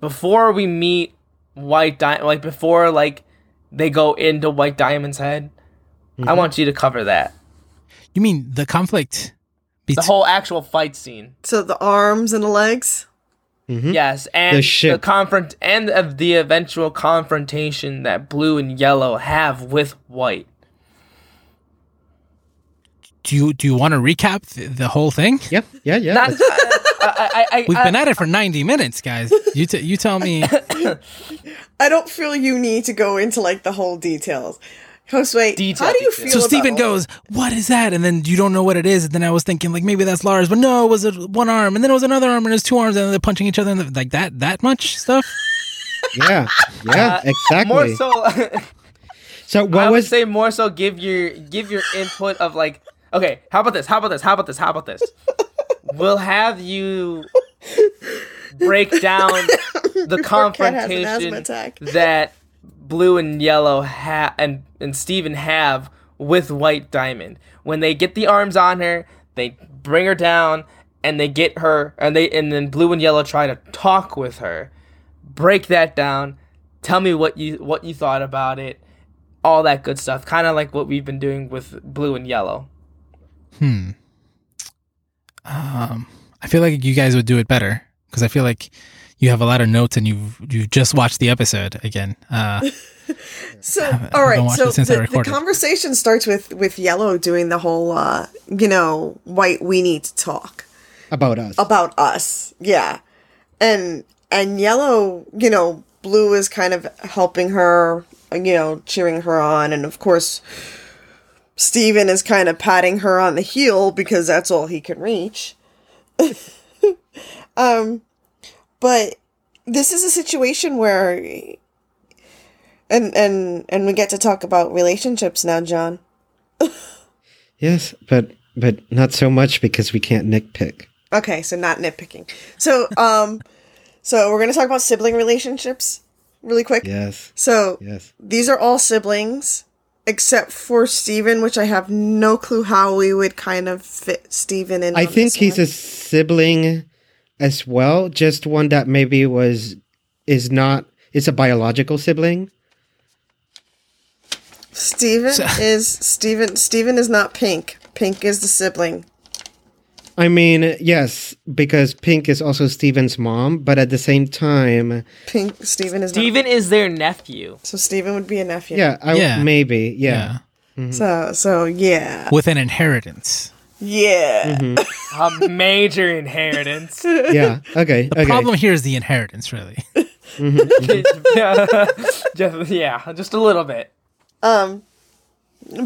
before we meet white di- like before like they go into white diamond's head i want you to cover that you mean the conflict the whole actual fight scene So the arms and the legs. Yes, and The the, confront and of the eventual confrontation that blue and yellow have with white. do you do you want to recap the, the whole thing? Yep. Yeah, yeah. Not Let's- uh, I, I, We've I, been at it for 90 minutes, guys. You t- you tell me. I don't feel you need to go into like the whole details. Josue, Detail, how do you detail. feel? So about Steven goes, "What is that?" And then you don't know what it is. And then I was thinking like maybe that's Lars, but no, it was a, one arm, and then it was another arm, and it was two arms, and they're punching each other, in the, like that that much stuff. Yeah, yeah, uh, exactly. more so. so I what would was say more so give your give your input of like okay how about this how about this how about this how about this we'll have you break down the Before an confrontation attack. that blue and yellow ha- and and Steven have with white diamond. When they get the arms on her they bring her down and they get her and they and then blue and yellow try to talk with her. Break that down. Tell me what you what you thought about it. All that good stuff. Kind of like what we've been doing with blue and yellow. Hmm. Um, I feel like you guys would do it better because I feel like you have a lot of notes and you've you just watched the episode again. Uh, So, haven't- all I right. haven't watched So it since I the, the conversation starts with with Yellow doing the whole, uh, you know, white. We need to talk about us? about us. Yeah, and and Yellow, you know, Blue is kind of helping her, you know, cheering her on, and of course, Steven is kind of patting her on the heel because that's all he can reach. um, but this is a situation where and and and we get to talk about relationships now, John. Yes, but but not so much because we can't nitpick. Okay, so not nitpicking. So um so we're going to talk about sibling relationships really quick. Yes, So yes. these are all siblings except for Steven, which I have no clue how we would kind of fit Steven in. I think he's one. a sibling as well, just one that maybe was is not is a biological sibling. Steven is Steven Steven is not Pink. Pink is the sibling. I mean, yes, because Pink is also Steven's mom, but at the same time, Pink Steven is not. is their nephew So Steven would be a nephew. yeah, I, Yeah. maybe, yeah. yeah, mm-hmm. So so yeah. with an inheritance. Yeah. Mm-hmm. a major inheritance Yeah. Okay. The okay. problem here is the inheritance, really. yeah, just, yeah just a little bit Um,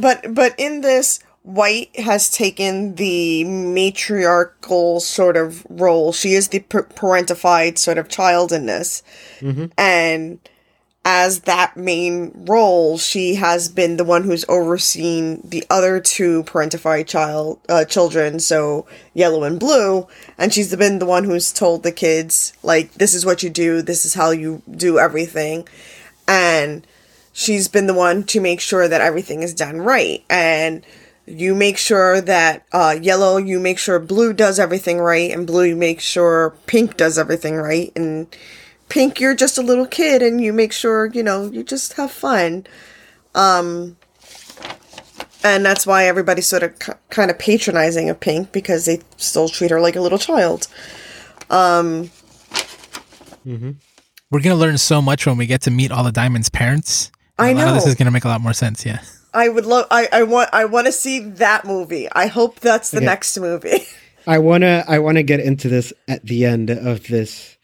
but but in this, White has taken the matriarchal sort of role. She is the par- parentified sort of child in this, and as that main role, she has been the one who's overseen the other two parentified child uh, children, so yellow and blue, and she's been the one who's told the kids like this is what you do, this is how you do everything, and she's been the one to make sure that everything is done right and you make sure that uh, yellow you make sure blue does everything right and blue you make sure pink does everything right and pink you're just a little kid and you make sure you know you just have fun um and that's why everybody's sort of k- kind of patronizing of pink because they still treat her like a little child um We're gonna learn so much when we get to meet all the Diamond's parents. I know. this is gonna make a lot more sense. Yeah. i would love i i want i want to see that movie i hope that's the Okay. next movie I wanna I wanna get into this at the end of this.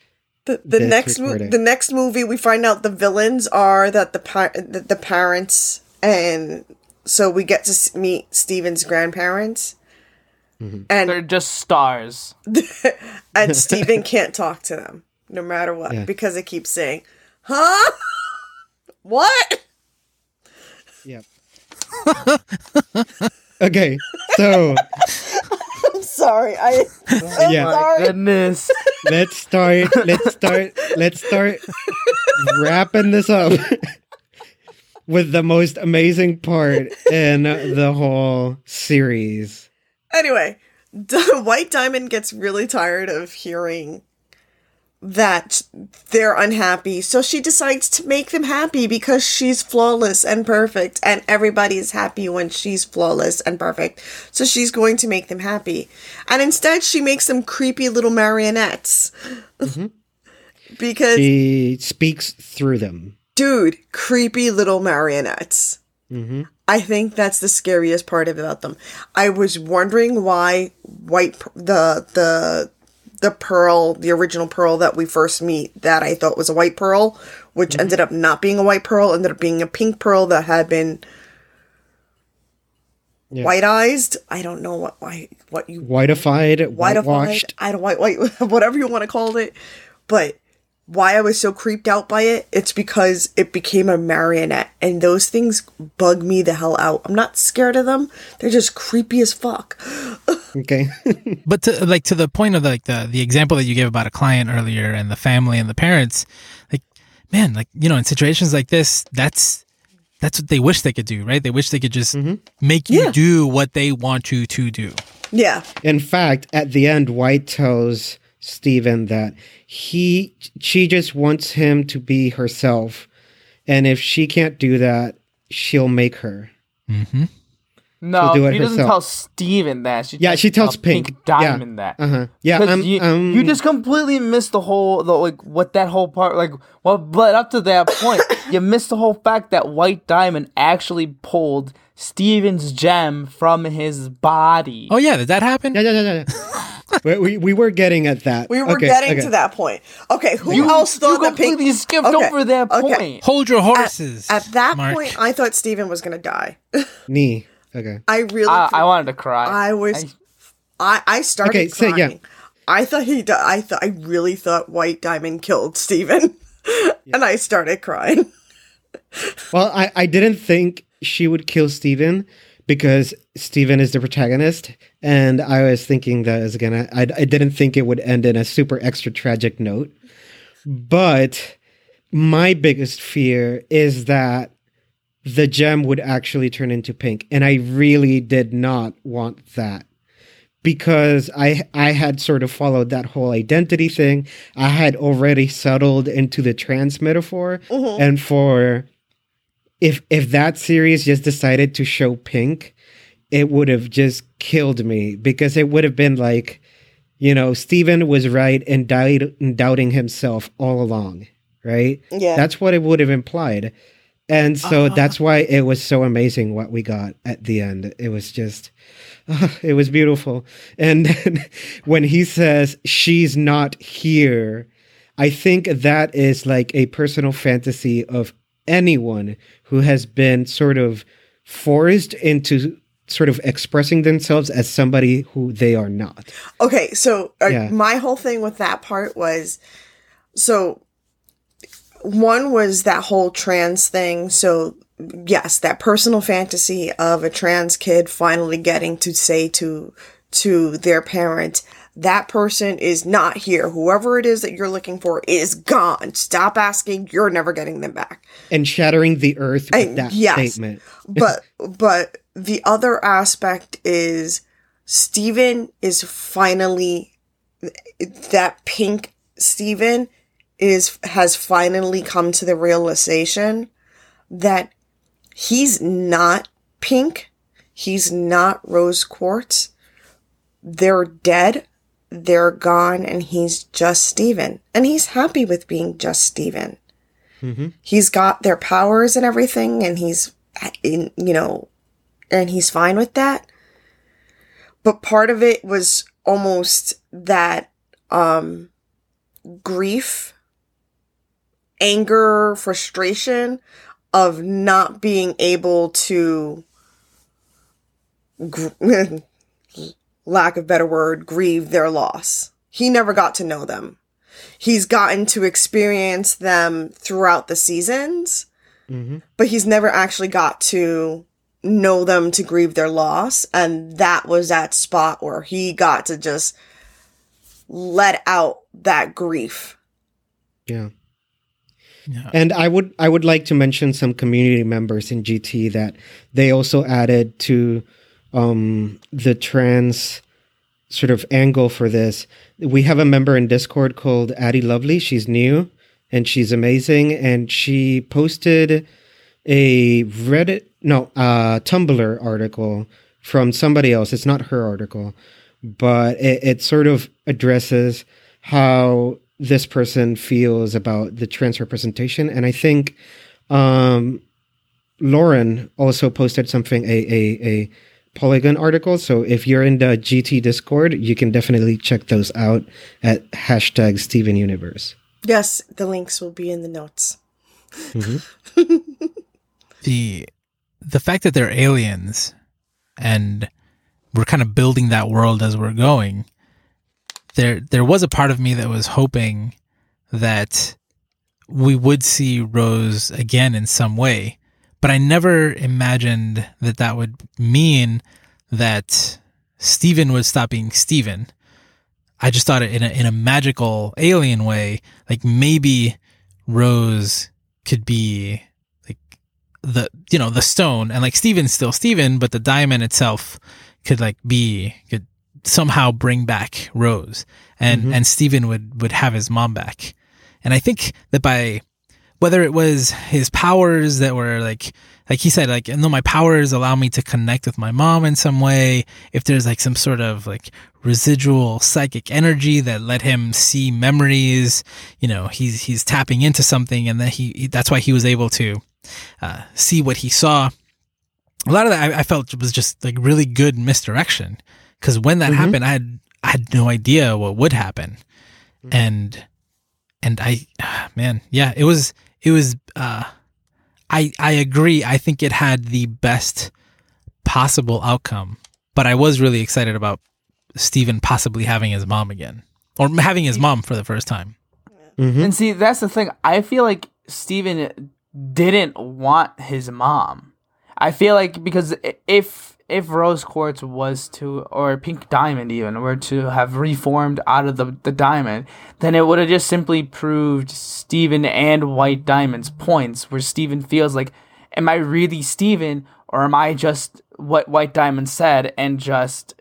The, the next mo- the next movie we find out the villains are that the par- the, the parents and so we get to meet Steven's grandparents Mm-hmm. they're just stars and Steven can't talk to them no matter what Yeah. because they keep saying huh what Yep. okay, so I'm sorry I I'm oh Yeah. sorry goodness let's start. Let's start. Let's start wrapping this up with the most amazing part in the whole series. Anyway, D- White Diamond gets really tired of hearing that they're unhappy, so she decides to make them happy because she's flawless and perfect, and everybody's happy when she's flawless and perfect. So she's going to make them happy. And instead, she makes them creepy little marionettes. because, she speaks through them. dude, creepy little marionettes. Mm-hmm. I think that's the scariest part about them. I was wondering why white the the the pearl, the original pearl that we first meet that I thought was a white pearl, which mm-hmm. ended up not being a white pearl, ended up being a pink pearl that had been Yeah. white-eyed. I don't know what why what you Whitified, white whitewashed. I don't white white whatever you want to call it. But why I was so creeped out by it, it's because it became a marionette and those things bug me the hell out. I'm not scared of them. They're just creepy as fuck. Okay. but to like to the point of like the the example that you gave about a client earlier and the family and the parents like man like you know in situations like this that's that's what they wish they could do right they wish they could just mm-hmm. make you Yeah. do what they want you to do Yeah. In fact, at the end, White tells Steven that he she just wants him to be herself, and if she can't do that, she'll make her. No, do it she doesn't herself. tell Steven that. She Yeah, she tells uh, Pink. Diamond Yeah. that. Uh huh. Yeah. 'Cause Um, you, um, you just completely missed the whole the like what that whole part like well, led up to that point. you missed the whole fact that White Diamond actually pulled Steven's gem from his body. oh yeah did that happen Yeah, yeah, yeah, yeah. we, we we were getting at that. We were Okay, getting okay. to that point. Okay, who you, else you thought that completely pink skipped Okay, over that okay. point. hold your horses at that Mark. point I thought Steven was gonna die. Knee. Okay. I really I, I wanted to cry. I was I, I started Okay, so, crying. yeah. I thought he di- I thought I really thought White Diamond killed Steven. and I started crying. Well, I, I didn't think she would kill Steven because Steven is the protagonist. And I was thinking that was gonna, I, I didn't think it would end in a super extra tragic note. But my biggest fear is that the gem would actually turn into pink. And I really did not want that because I I had sort of followed that whole identity thing. I had already settled into the trans metaphor, mm-hmm. and for if if that series just decided to show pink, it would have just killed me because it would have been like, you know, Steven was right and died in doubting himself all along, right? Yeah. that's what it would have implied. And so uh-huh. that's why it was so amazing what we got at the end. It was just, it was beautiful. And then when he says, she's not here, I think that is like a personal fantasy of anyone who has been sort of forced into sort of expressing themselves as somebody who they are not. Okay, so uh, Yeah. my whole thing with that part was so one was that whole trans thing. So yes, that personal fantasy of a trans kid finally getting to say to to their parent that person is not here. Whoever it is that you're looking for is gone. Stop asking. You're never getting them back. And shattering the earth with And that yes. statement. but but the other aspect is Steven is finally that pink Steven is has finally come to the realization that he's not pink, he's not rose quartz. They're dead, they're gone, and he's just Steven. And he's happy with being just Steven he's got their powers and everything and he's in you know and he's fine with that. But part of it was almost that um grief anger frustration of not being able to gr- lack of better word grieve their loss he never got to know them he's gotten to experience them throughout the seasons, mm-hmm. but he's never actually got to know them to grieve their loss. And that was that spot where he got to just let out that grief. Yeah. Yeah. And I would I would like to mention some community members in GT that they also added to um, the trans sort of angle for this. We have a member in Discord called Addie Lovely. She's new and she's amazing. And she posted a Reddit no uh Tumblr article from somebody else. It's not her article, but it, it sort of addresses how this person feels about the trans representation. And I think um Lauren also posted something a a, a Polygon articles. So if you're in the GT Discord, you can definitely check those out at hashtag Steven Universe. Yes, the links will be in the notes. Mm-hmm. the the fact that they're aliens and we're kind of building that world as we're going there there was a part of me that was hoping that we would see Rose again in some way but I never imagined that that would mean that Steven would stop being Steven. I just thought it in a, in a magical alien way, like maybe Rose could be like the, you know, the stone and like Steven's still Steven, but the diamond itself could like be, could somehow bring back Rose and, mm-hmm. and Steven would, would have his mom back. And I think that by, whether it was his powers that were like like he said like no my powers allow me to connect with my mom in some way. If there's like some sort of like residual psychic energy that let him see memories you know he's he's tapping into something and then he, that's why he was able to uh, see what he saw. A lot of that I, I felt was just like really good misdirection because when that happened i had i had no idea what would happen. And and I, man, yeah, it was, it was, uh, I, I agree. I think it had the best possible outcome, but I was really excited about Steven possibly having his mom again or having his mom for the first time. And see, that's the thing. I feel like Steven didn't want his mom. I feel like because if if Rose Quartz was to or Pink Diamond even were to have reformed out of the, the diamond, then it would have just simply proved Steven and White Diamond's points where Steven feels like, Am I really Steven or am I just what White Diamond said and just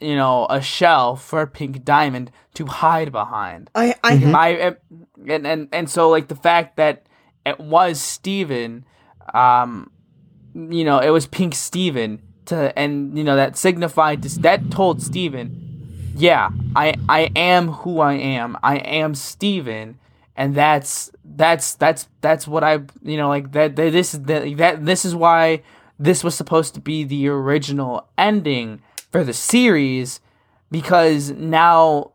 you know, a shell for Pink Diamond to hide behind? I, I, my and, and and so like the fact that it was Steven um you know it was pink Steven to and you know that signified this that told Steven yeah I I am who I am. I am Steven and that's that's that's that's what I you know like that, that this is that, that this is why this was supposed to be the original ending for the series because now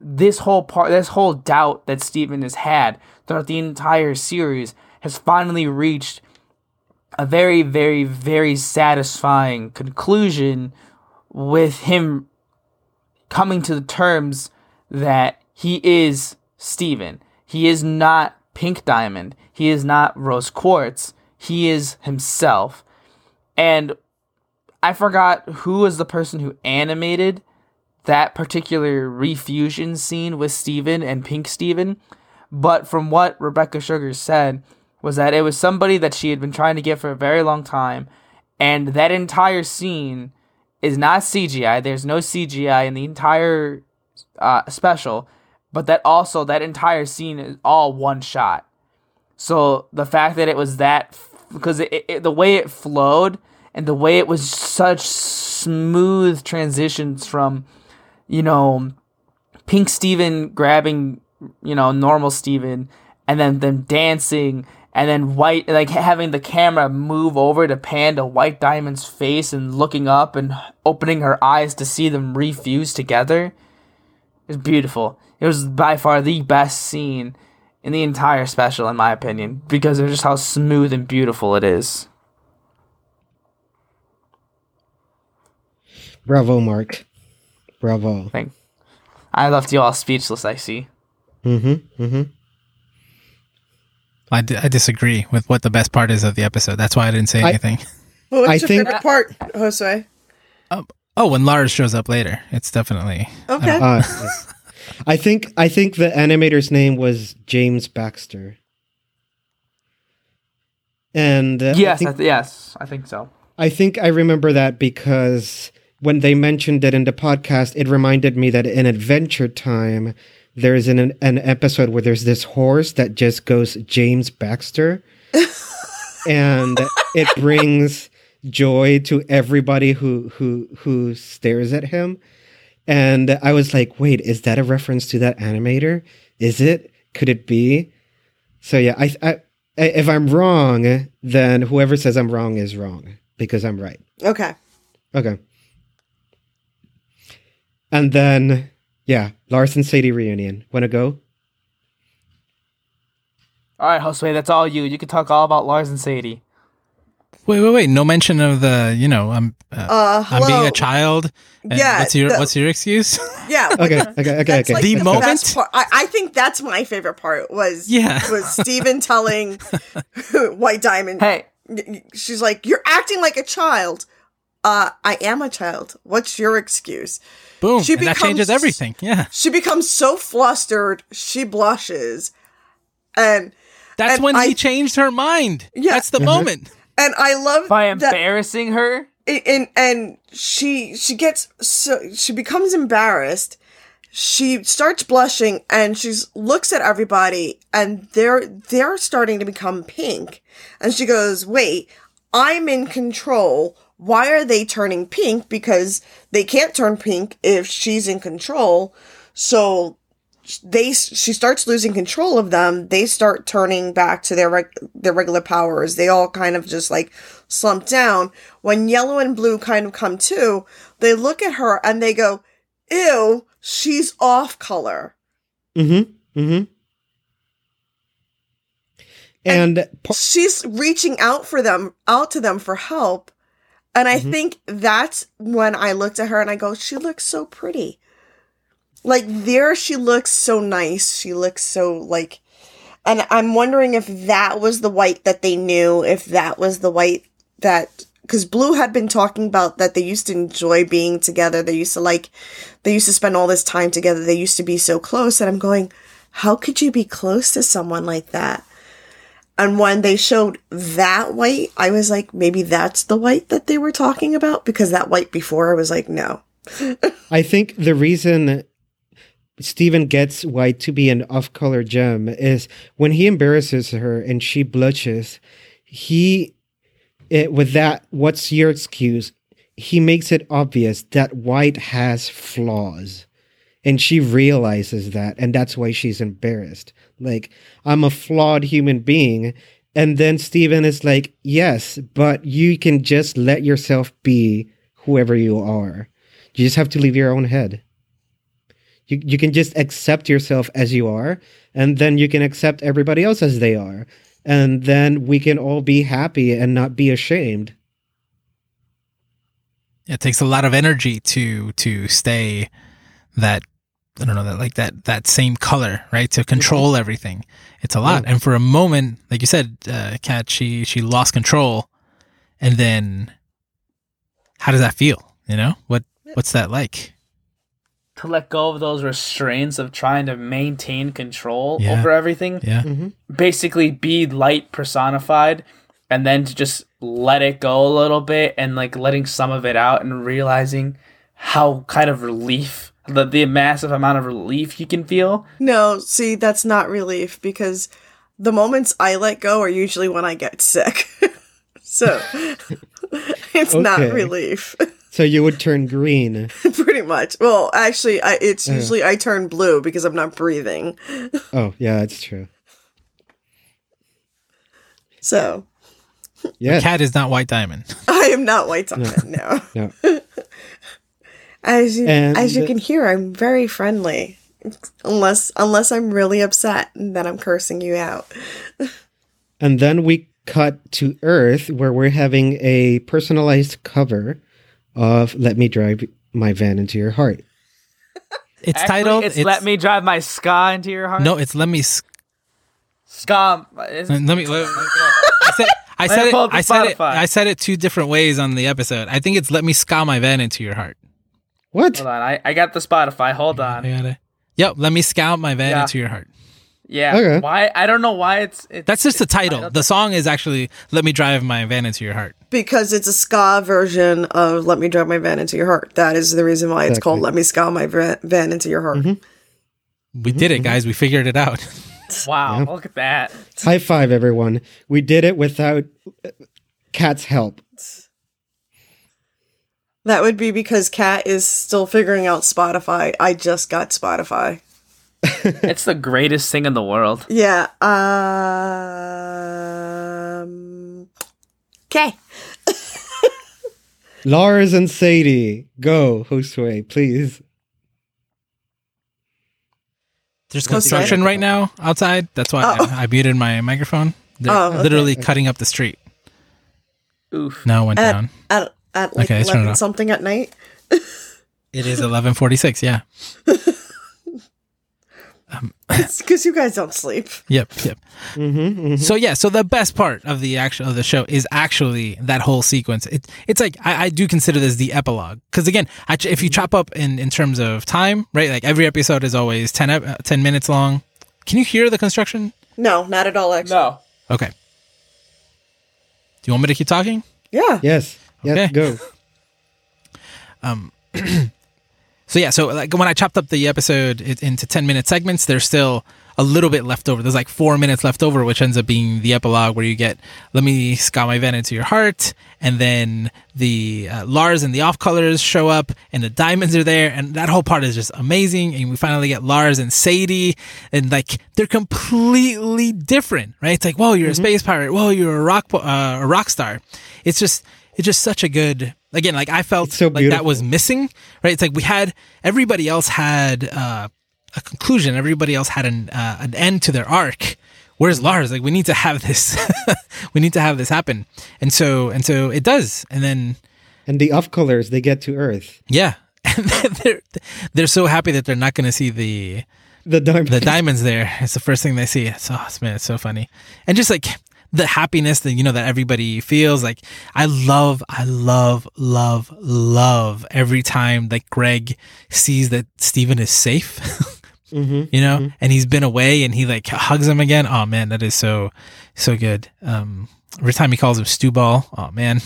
this whole part, this whole doubt that Steven has had throughout the entire series has finally reached a very, very, very satisfying conclusion with him coming to the terms that he is Steven. He is not Pink Diamond. He is not Rose Quartz. He is himself. And I forgot who was the person who animated that particular refusion scene with Steven and Pink Steven. But from what Rebecca Sugar said, was that it was somebody that she had been trying to get for a very long time. And that entire scene is not CGI. There's no CGI in the entire uh, special. But that also, that entire scene is all one shot. So the fact that it was that, because it, it, the way it flowed and the way it was such smooth transitions from, you know, Pink Steven grabbing, you know, normal Steven and then them dancing and then white like having the camera move over to pan to White Diamond's face and looking up and opening her eyes to see them refuse together. It was beautiful. It was by far the best scene in the entire special in my opinion because of just how smooth and beautiful it is. Bravo, Mark. Bravo. Thank I left you all speechless, I see. Mm-hmm. Mm-hmm. I, I disagree with what the best part is of the episode. That's why I didn't say I- anything. Well, what's I your think- favorite part, Josue? oh, when Lars shows up later, it's definitely Okay. Uh. I think I think the animator's name was James Baxter. And uh, Yes, I think- th- yes, I think so. I think I remember that because when they mentioned it in the podcast, it reminded me that in Adventure Time, there's an an episode where there's this horse that just goes James Baxter, and it brings joy to everybody who who who stares at him. And I was like, wait, is that a reference to that animator? Is it? Could it be? So yeah, I, I if I'm wrong, then whoever says I'm wrong is wrong because I'm right. okay. Okay. And then, yeah, Lars and Sadie reunion. Want to go? All right, Josue, that's all you. You can talk all about Lars and Sadie. Wait, wait, wait! No mention of the, you know, I'm, uh, Uh, I'm being a child. and Yeah, What's your the- What's your excuse? Yeah. Okay, okay, okay, okay. like The the, moment? part. I, I think that's my favorite part was Yeah. was Steven telling White Diamond Hey, she's like, You're acting like a child. Uh, I am a child. What's your excuse? Boom! She and that changes becomes- everything. Yeah, She becomes so flustered, she blushes. And that's And when I- he changed her mind. Yeah. that's the mm-hmm. moment. and I love by that embarrassing her. and and she she gets so she becomes embarrassed she starts blushing and she looks at everybody and they're they're starting to become pink and she goes wait i'm in control why are they turning pink? Because they can't turn pink if she's in control. So they she starts losing control of them. They start turning back to their reg, their regular powers. They all kind of just like slump down. When yellow and blue kind of come to they look at her and they go ew she's off color. Mm-hmm. Mm-hmm. And par- she's reaching out for them out to them for help and i mm-hmm. think that's when i looked at her and i go she looks so pretty. Like there she looks so nice. She looks so like and i'm wondering if that was the white that they knew if that was the white that because blue had been talking about that they used to enjoy being together. They used to like they used to spend all this time together. They used to be so close. And i'm going how could you be close to someone like that and when they showed that white, I was like, maybe that's the white that they were talking about because that white before I was like, no. I think the reason Steven gets White to be an off color gem is when he embarrasses her and she blushes, he, it, with that, what's your excuse? He makes it obvious that White has flaws. And she realizes that, and that's why she's embarrassed. Like, I'm a flawed human being. And then Steven is like, Yes, but you can just let yourself be whoever you are. You just have to leave your own head. You, you can just accept yourself as you are, and then you can accept everybody else as they are. And then we can all be happy and not be ashamed. It takes a lot of energy to to stay that I don't know that like that that same color, right? To control everything. It's a lot. Yeah. And for a moment, like you said, uh, Kat, she she lost control, and then how does that feel? You know what what's that like? To let go of those restraints of trying to maintain control Yeah. over everything, Yeah, basically be light personified, and then to just let it go a little bit and like letting some of it out and realizing how kind of relief the, the massive amount of relief you can feel. No, see, that's not relief because the moments I let go are usually when I get sick. so it's not relief, So you would turn green. pretty much. Well, actually, I, it's Yeah. usually I turn blue because I'm not breathing. Oh, yeah, that's true. So Yes. Kat is not White Diamond. I am not white diamond. No. No. As you, as you can hear, I'm very friendly. Unless unless I'm really upset and then I'm cursing you out. And then we cut to Earth, where we're having a personalized cover of "Let Me Drive My Van Into Your Heart." It's Actually, titled. It's, Let Me Drive My Ska Into Your Heart. No, it's let me. s- Ska. is- Let me. Let, I said. I said it. pull up the I said it. I said it two different ways on the episode. I think it's let me ska my van into your heart. What? Hold on, I, I got the Spotify. Hold on. I gotta. Yep, let me scout my van Yeah. into your heart. Yeah. Okay. Why? I don't know why it's. it's That's just the title. The song is actually "Let Me Drive My Van Into Your Heart." Because it's a ska version of Let Me Drive My Van Into Your Heart. That is the reason why it's Exactly. called Let Me Scout My Van Into Your Heart. We did it, guys. We figured it out. Wow, look at that. High five, everyone! We did it without uh, Kat's help. That would be because Kat is still figuring out Spotify. I just got Spotify. It's the greatest thing in the world. Yeah. Um. Okay. Lars and Sadie, go, Josue, please. There's construction right now outside. That's why Oh. I, I muted my microphone. They're Oh, okay. literally cutting up the street. Oof. Now it went At, down. at, at like Okay, turn it 11 off. something at night. It is 11:46. Yeah. It's because you guys don't sleep. Yep. Yep. Mm-hmm, So yeah, so the best part of the action of the show is actually that whole sequence. It, it's like I, I do consider this the epilogue because again, I, if you chop up in in terms of time, right? Like every episode is always 10, uh, 10 minutes long. Can you hear the construction? No, not at all, actually. No. Okay. Do you want me to keep talking? Yeah. Yes, Okay. go. So yeah, so like when I chopped up the episode into 10 minute segments, there's still a little bit left over. There's like four minutes left over, which ends up being the epilogue where you get, let me scout my vein into your heart. And then the uh, Lars and the off colors show up and the diamonds are there. And that whole part is just amazing. And we finally get Lars and Sadie and like they're completely different, right? It's like, whoa, you're a space pirate. Whoa, you're a rock, po- uh, a rock star. It's just, it's just such a good, again, like I felt so like that was missing, right? It's like we had everybody else had uh, a conclusion, everybody else had an uh, an end to their arc. Where's Lars? Like we need to have this, we need to have this happen, and so and so it does, and then And the off colors, they get to Earth. yeah, and they're they're so happy that they're not going to see the The diamond. the diamonds there. It's the first thing they see. It's oh man, it's so funny, and just like the happiness that you know that everybody feels. Like I love, I love, love, love every time that Greg sees that Steven is safe. hmm you know, and he's been away and he like hugs him again. Oh man, that is so so good. Um, every time he calls him Stew Ball, oh man.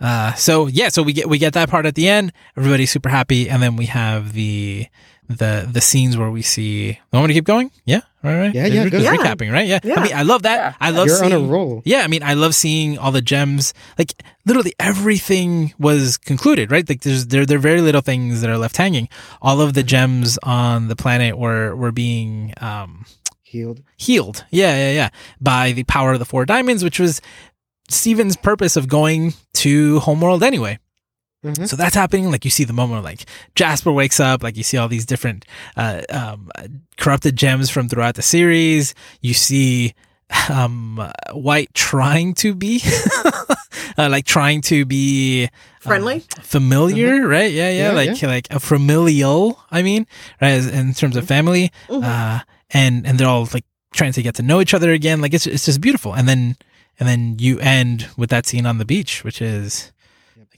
Uh, so yeah, so we get we get that part at the end. Everybody's super happy, and then we have the the the scenes where we see. I want me to keep going? Yeah, right, right. Yeah, yeah, Just. Yeah. recapping, right? Yeah. yeah. I mean, I love that. Yeah. I love You're on a roll. yeah, I mean, I love seeing all the gems. Like literally everything was concluded, right? Like there's there there are very little things that are left hanging. All of the gems on the planet were were being um Healed. healed. Yeah, yeah, yeah. By the power of the four diamonds, which was Steven's purpose of going to Homeworld anyway. Mhm. So that's happening. Like you see the moment where like Jasper wakes up, like you see all these different uh, um, corrupted gems from throughout the series. You see um, White trying to be uh, like trying to be Friendly? familiar, right? Yeah, yeah, Yeah, like like a familial. I mean, right, in terms of family, uh, and and they're all like trying to get to know each other again. Like it's it's just beautiful. And then and then you end with that scene on the beach, which is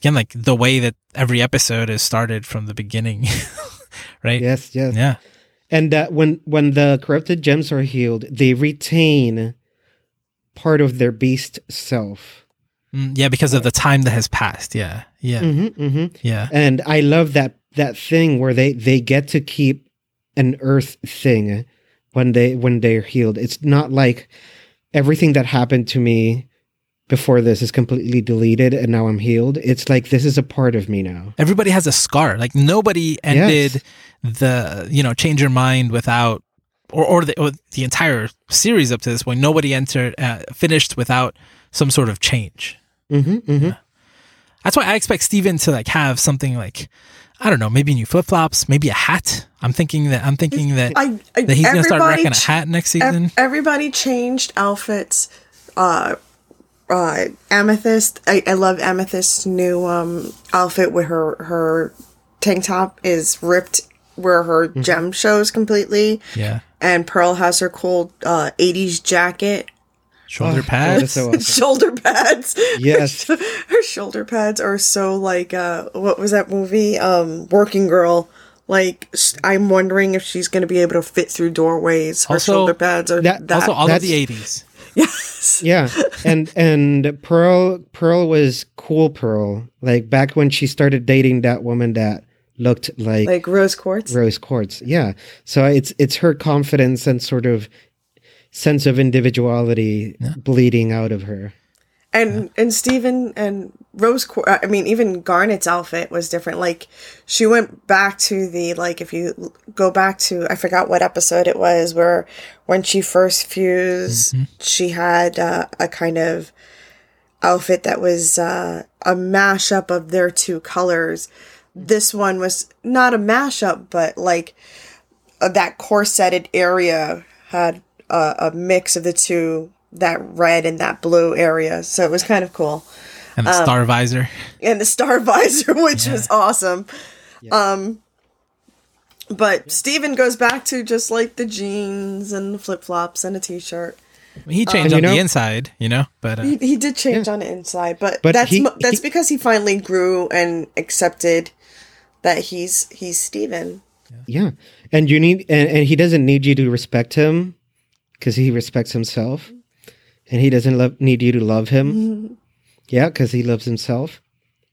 again like the way that every episode is started from the beginning, right? Yes, yes. Yeah. And that when when the corrupted gems are healed, they retain part of their beast self. Mm, yeah, because of the time that has passed. Yeah, yeah, hmm hmm yeah. And I love that that thing where they they get to keep an earth thing when they when they're healed. It's not like everything that happened to me before this is completely deleted and now I'm healed. It's like this is a part of me now. Everybody has a scar. Like nobody ended the you know change your mind without or or the, or the entire series up to this point. Nobody entered uh, finished without some sort of change. hmm hmm That's why I expect Steven to like have something like I don't know, maybe new flip flops, maybe a hat. I'm thinking that I'm thinking that I, I, that he's gonna start everybody rocking a hat next season. everybody changed outfits. Uh, uh, Amethyst. I, I love Amethyst's new um outfit with her her tank top is ripped where her gem shows completely, yeah, and Pearl has her cool uh 80s jacket. shoulder Oh, pads. is so awesome. shoulder pads. Yes. her shoulder pads are so like uh what was that movie um working girl like I'm wondering if she's going to be able to fit through doorways her Also, shoulder pads are that- that, also, all of that's- the '80s. yes Yeah. And and Pearl Pearl was cool Pearl. Like back when she started dating that woman that looked like, like rose quartz rose quartz. Yeah. So it's it's her confidence and sort of sense of individuality bleeding out of her. And and Steven and Rose I mean even Garnet's outfit was different. Like she went back to the like if you go back to I forgot what episode it was where when she first fused she had uh, a kind of outfit that was uh a mashup of their two colors. This one was not a mashup, but like uh, that corseted area had a mix of the two, that red and that blue area. So it was kind of cool. And Um, the star visor. And the star visor, which was awesome. Um, but Steven goes back to just like the jeans and the flip flops and a t shirt. He changed you on know- the inside, you know, but uh, He, he did change on the inside, but, But that's he- mo- that's he- because he finally grew and accepted that he's he's Steven. Yeah, and you need, and, and he doesn't need you to respect him because he respects himself, and he doesn't love, need you to love him. Yeah, because he loves himself,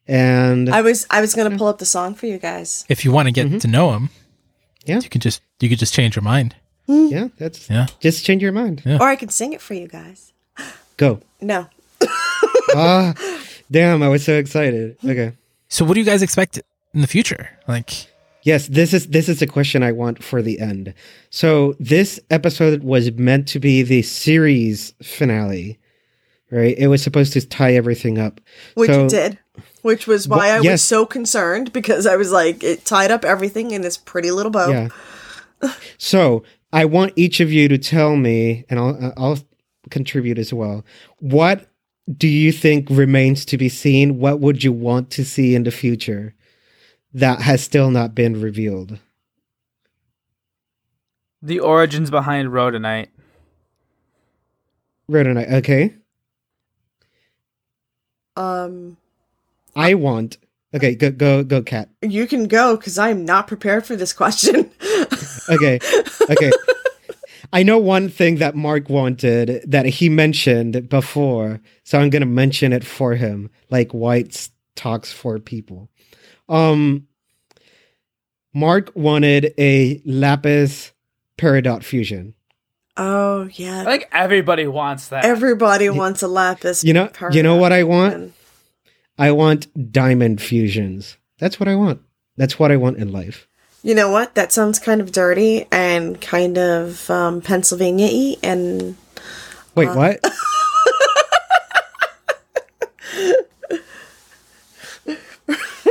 and I was I was gonna pull up the song for you guys. if you want to get to know him, Mm-hmm. Yeah. you can just you could just change your mind. yeah, that's Yeah. Just change your mind. Yeah. Or I can sing it for you guys. Go. No. ah, damn! I was so excited. Okay. So what do you guys expect in the future? Like Yes, this is this is the question I want for the end. So this episode was meant to be the series finale, right? It was supposed to tie everything up. Which so, it did. Which was why Wha- I was so concerned because I was like, it tied up everything in this pretty little bow. Yeah. So I want each of you to tell me, and I'll I'll contribute as well. What do you think remains to be seen? What would you want to see in the future that has still not been revealed? The origins behind Rhodonite. Rhodonite, okay. Um, I want. Okay, go go go, Kat. you can go because I'm not prepared for this question. Okay, okay. I know one thing that Mark wanted that he mentioned before, so I'm gonna mention it for him, like White's talks for people. Um, Mark wanted a lapis peridot fusion. oh yeah. I think everybody wants that. Everybody wants a lapis. You know, you know what I want? and- I want diamond fusions. That's what I want. That's what I want in life. You know what? That sounds kind of dirty and kind of um, Pennsylvania y. And Wait, what?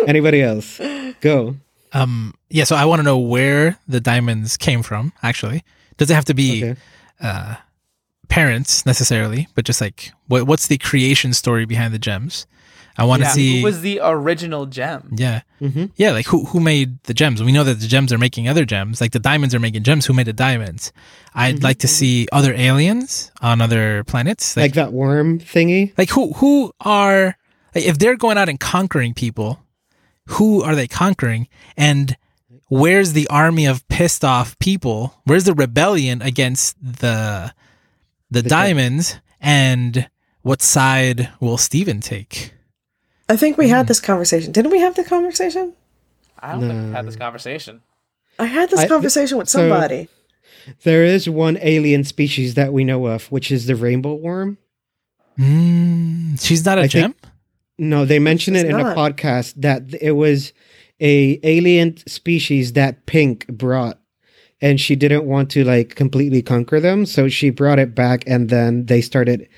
Anybody else? Go. um yeah, so I want to know where the diamonds came from actually. Does it have to be Okay. parents necessarily, but just like what what's the creation story behind the gems? I want to Yeah, see who was the original gem? Yeah. Mhm. Yeah, like who who made the gems? We know that the gems are making other gems. Like the diamonds are making gems. Who made the diamonds? I'd like to see other aliens on other planets. Like Like that worm thingy? like who who are like, if they're going out and conquering people, who are they conquering? And where's the army of pissed off people? Where's the rebellion against the the, diamonds? And what side will Steven take? I think we had this conversation. Didn't we have the conversation? I don't think we've had this conversation. I had this I- conversation with so- somebody. There is one alien species that we know of, which is the rainbow worm. Mm, she's not a I gem. think- No, they mentioned She's it in a podcast that it was a alien species that Pink brought and she didn't want to like completely conquer them, so she brought it back and then they started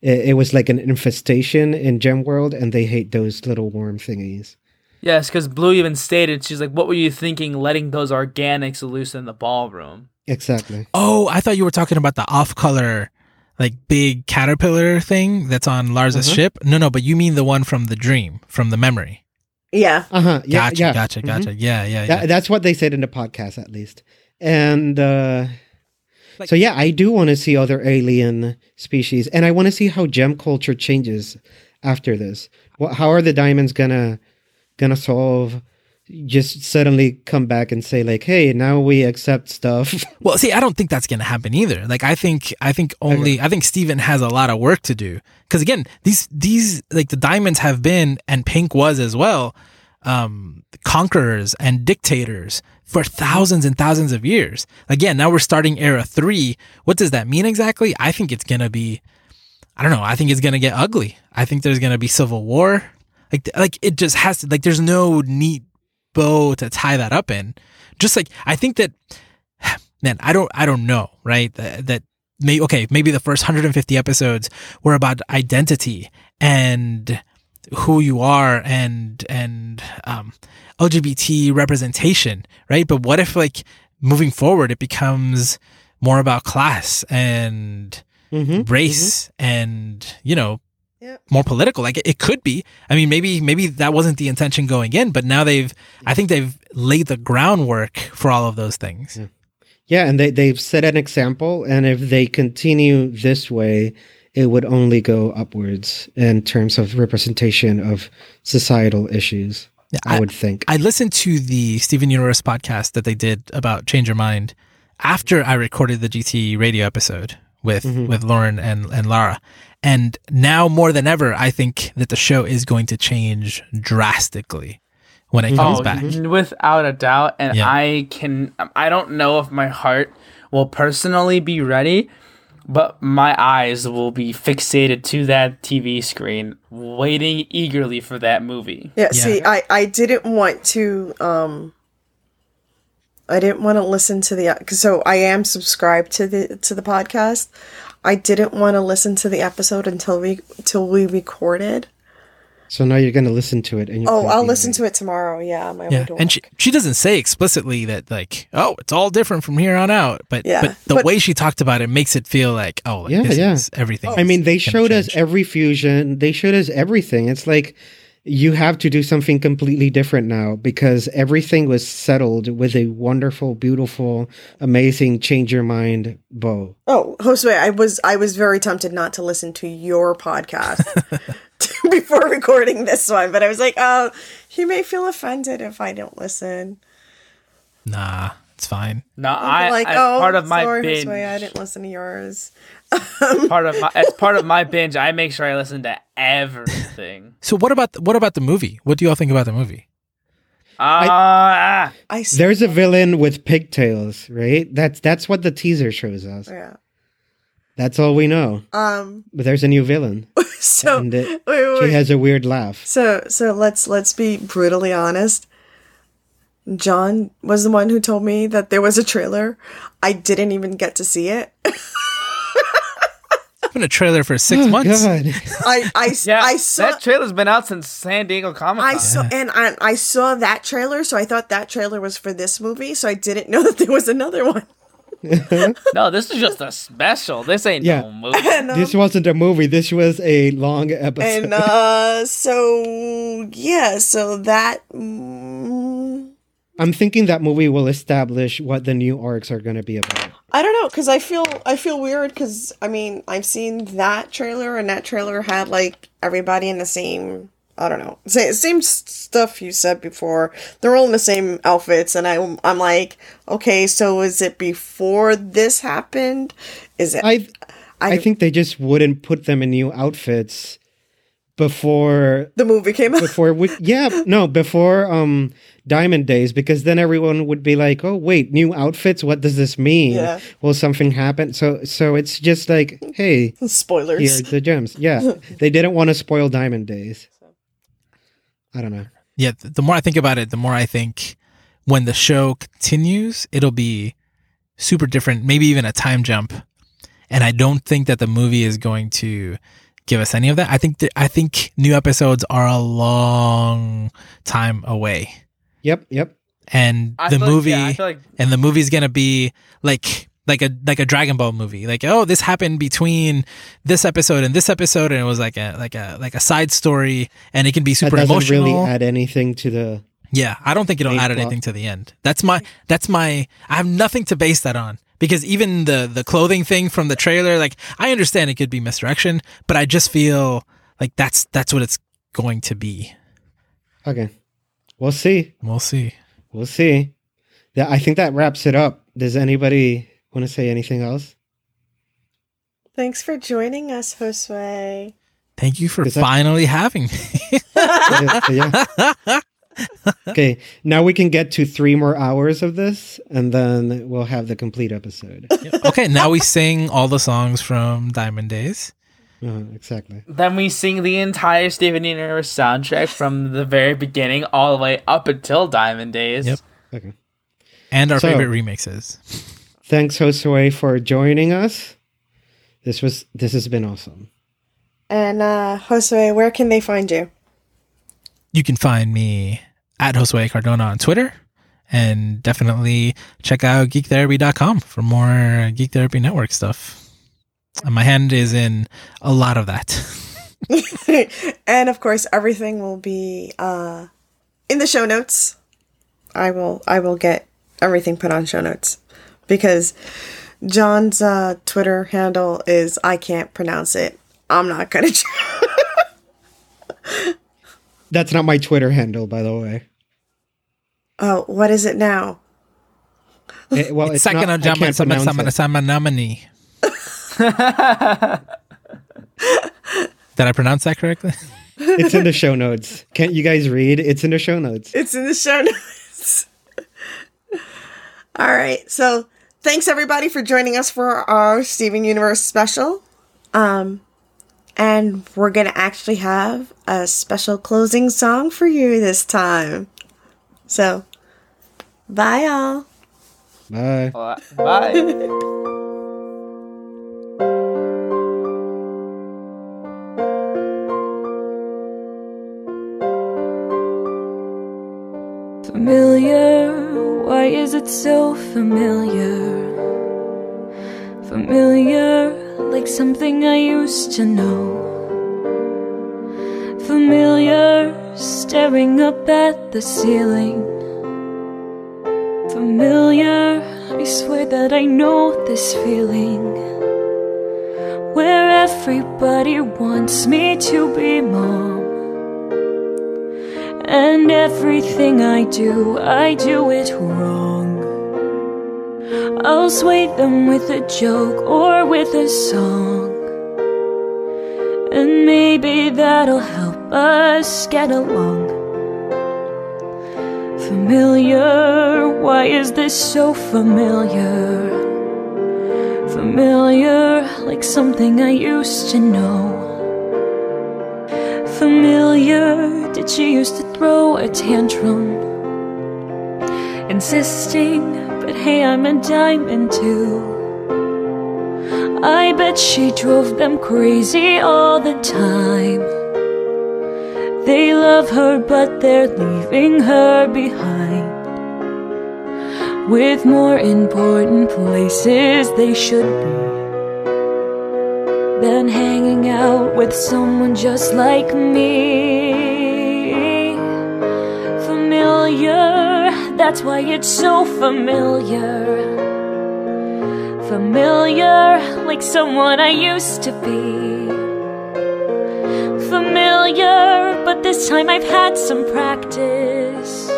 it, it was like an infestation in Gem World and they hate those little worm thingies. Yes, because Blue even stated, she's like, what were you thinking letting those organics loose in the ballroom? Exactly. Oh, I thought you were talking about the off color, like big caterpillar thing that's on Lars's Uh-huh. ship. No, no, but you mean the one from the dream, from the memory. Yeah. Uh-huh. Yeah, gotcha, yeah. gotcha, Mhm. gotcha. Yeah, yeah, yeah. That, that's what they said in the podcast, at least. And uh, Like- so, yeah, I do want to see other alien species, and I want to see how gem culture changes after this. What, how are the diamonds gonna gonna solve? Just suddenly come back and say like, "Hey, now we accept stuff." Well, see, I don't think that's going to happen either. Like, I think, I think only, I think Steven has a lot of work to do. Cause again, these, these, like the diamonds have been, and Pink was as well, um, conquerors and dictators for thousands and thousands of years. Again, now we're starting era three. What does that mean exactly? I think it's going to be, I don't know. I think it's going to get ugly. I think there's going to be civil war. Like, like it just has to, like, there's no neat bow to tie that up in. Just like, I think that, man, I don't, I don't know, right? That, that may, okay, maybe the first 150 episodes were about identity and who you are and and um, LGBT representation, right? But what if like moving forward it becomes more about class and Mhm, race and you know Yep. more political like it, could be i mean maybe maybe that wasn't the intention going in but now they've i think they've laid the groundwork for all of those things Yeah, and they they've set an example, and if they continue this way, it would only go upwards in terms of representation of societal issues. Yeah, I, would think. I listened to the Steven Universe podcast that they did about Change Your Mind after I recorded the GT radio episode with mm-hmm. with Lauren and and Lara. And now more than ever, I think that the show is going to change drastically when it comes Oh, back. without a doubt. And Yeah. I can, I don't know if my heart will personally be ready, but my eyes will be fixated to that TV screen, waiting eagerly for that movie. Yeah, see, I, I didn't want to, um, I didn't want to listen to the, so I am subscribed to the, to the podcast. I didn't want to listen to the episode until we, till we recorded. so now you're going to listen to it, and Oh, I'll listen to it tomorrow. Yeah, my Yeah, way to and she work. she doesn't say explicitly that like oh it's all different from here on out, but Yeah, but the but- way she talked about it makes it feel like oh like, Yeah, this yeah. is everything. I mean, they is gonna showed us every fusion. They showed us everything. It's like you have to do something completely different now because everything was settled with a wonderful, beautiful, amazing change your mind bow. Oh, Josue, I was, I was very tempted not to listen to your podcast before recording this one, but I was like, oh, he may feel offended if I don't listen. nah, it's fine. No, I'll I, like, oh, part of my sorry, binge, Josue, I didn't listen to yours. part of my, as part of my binge, I make sure I listen to everything. So what about the, what about the movie? What do y'all think about the movie? Ah, I s- There's a villain with pigtails, right? That's that's what the teaser shows us. yeah. That's all we know. Um. But there's a new villain, So and it, wait, wait, she wait. has a weird laugh. So so let's let's be brutally honest. John was the one who told me that there was a trailer. I didn't even get to see it. It's been a trailer for six Oh, months. God. I I, yeah, I saw that trailer's been out since San Diego Comic Con. I saw and I, I saw that trailer, so I thought that trailer was for this movie. So I didn't know that there was another one. no, this is just a special. This ain't Yeah. no movie. And, um, This wasn't a movie. This was a long episode. and uh, so yeah, so that. Mm, I'm thinking that movie will establish what the new arcs are going to be about. I don't know because I feel I feel weird because I mean I've seen that trailer and that trailer had like everybody in the same I don't know same, same stuff you said before. They're all in the same outfits and I I'm like okay so is it before this happened? Is it I I, I- think they just wouldn't put them in new outfits before the movie came out. before we yeah no before um Diamond Days because then everyone would be like oh wait new outfits what does this mean Yeah. will something happen so so it's just like hey spoilers here's the gems yeah they didn't want to spoil Diamond Days I don't know Yeah, the more I think about it, the more I think when the show continues, it'll be super different, maybe even a time jump. And I don't think that the movie is going to give us any of that. I think that I think new episodes are a long time away. Yep yep And I the feel like- movie yeah, like and the movie's gonna be like like a like a Dragon Ball movie. Like, oh, this happened between this episode and this episode, and it was like a like a like a side story, and it can be that super doesn't emotional. really add anything to the yeah, I don't think it'll add plot. anything to the end. That's my that's my I have nothing to base that on because even the the clothing thing from the trailer, like I understand it could be misdirection, but I just feel like that's that's what it's going to be. okay we'll see We'll see. We'll see. Yeah, I think that wraps it up. Does anybody want to say anything else? thanks for joining us Josue Thank you for Is that- finally having me. yeah. Okay, now we can get to three more hours of this, and then we'll have the complete episode. okay, now we sing all the songs from Diamond Days. Uh, exactly. then we sing the entire Steven Universe soundtrack from the very beginning all the way up until Diamond Days. Yep. Okay. And our So- favorite remixes. Thanks, Josue, for joining us. This was this has been awesome. and uh Josue where can they find you you can find me at Josue Cardona on Twitter. And definitely check out geektherapy.com for more Geek Therapy Network stuff. And my hand is in a lot of that. and of course, everything will be uh, in the show notes. I will I will get everything put on show notes because John's uh, Twitter handle is I can't pronounce it. I'm not gonna. That's not my Twitter handle, by the way. Oh, what is it now? It, well, it's, Second not, on I can't pronounce it. Did I pronounce that correctly? It's in the show notes. Can't you guys read? It's in the show notes. It's in the show notes. All right. So thanks everybody for joining us for our Steven Universe special. Um, and we're gonna actually have a special closing song for you this time. So, bye y'all. Bye. Bye. Why is it so familiar? Familiar, like something I used to know. Familiar, staring up at the ceiling. Familiar, I swear that I know this feeling. Where everybody wants me to be mom. And everything I do, I do it wrong. I'll sway them with a joke or with a song. And maybe that'll help us get along. Familiar, why is this so familiar? Familiar, like something I used to know. Familiar, did she used to throw a tantrum? Insisting, hey, I'm a diamond too. I bet she drove them crazy all the time. They love her, but they're leaving her behind. With more important places they should be than hanging out with someone just like me. Familiar, that's why it's so familiar. Familiar, like someone I used to be. Familiar, but this time I've had some practice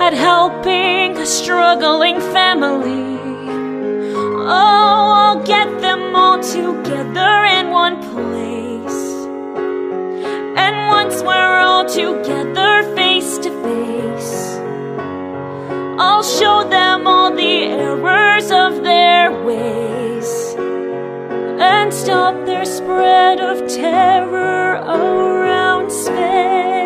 at helping a struggling family. Oh, I'll get them all together in one place. And once we're all together face to face, I'll show them all the errors of their ways and stop their spread of terror around space.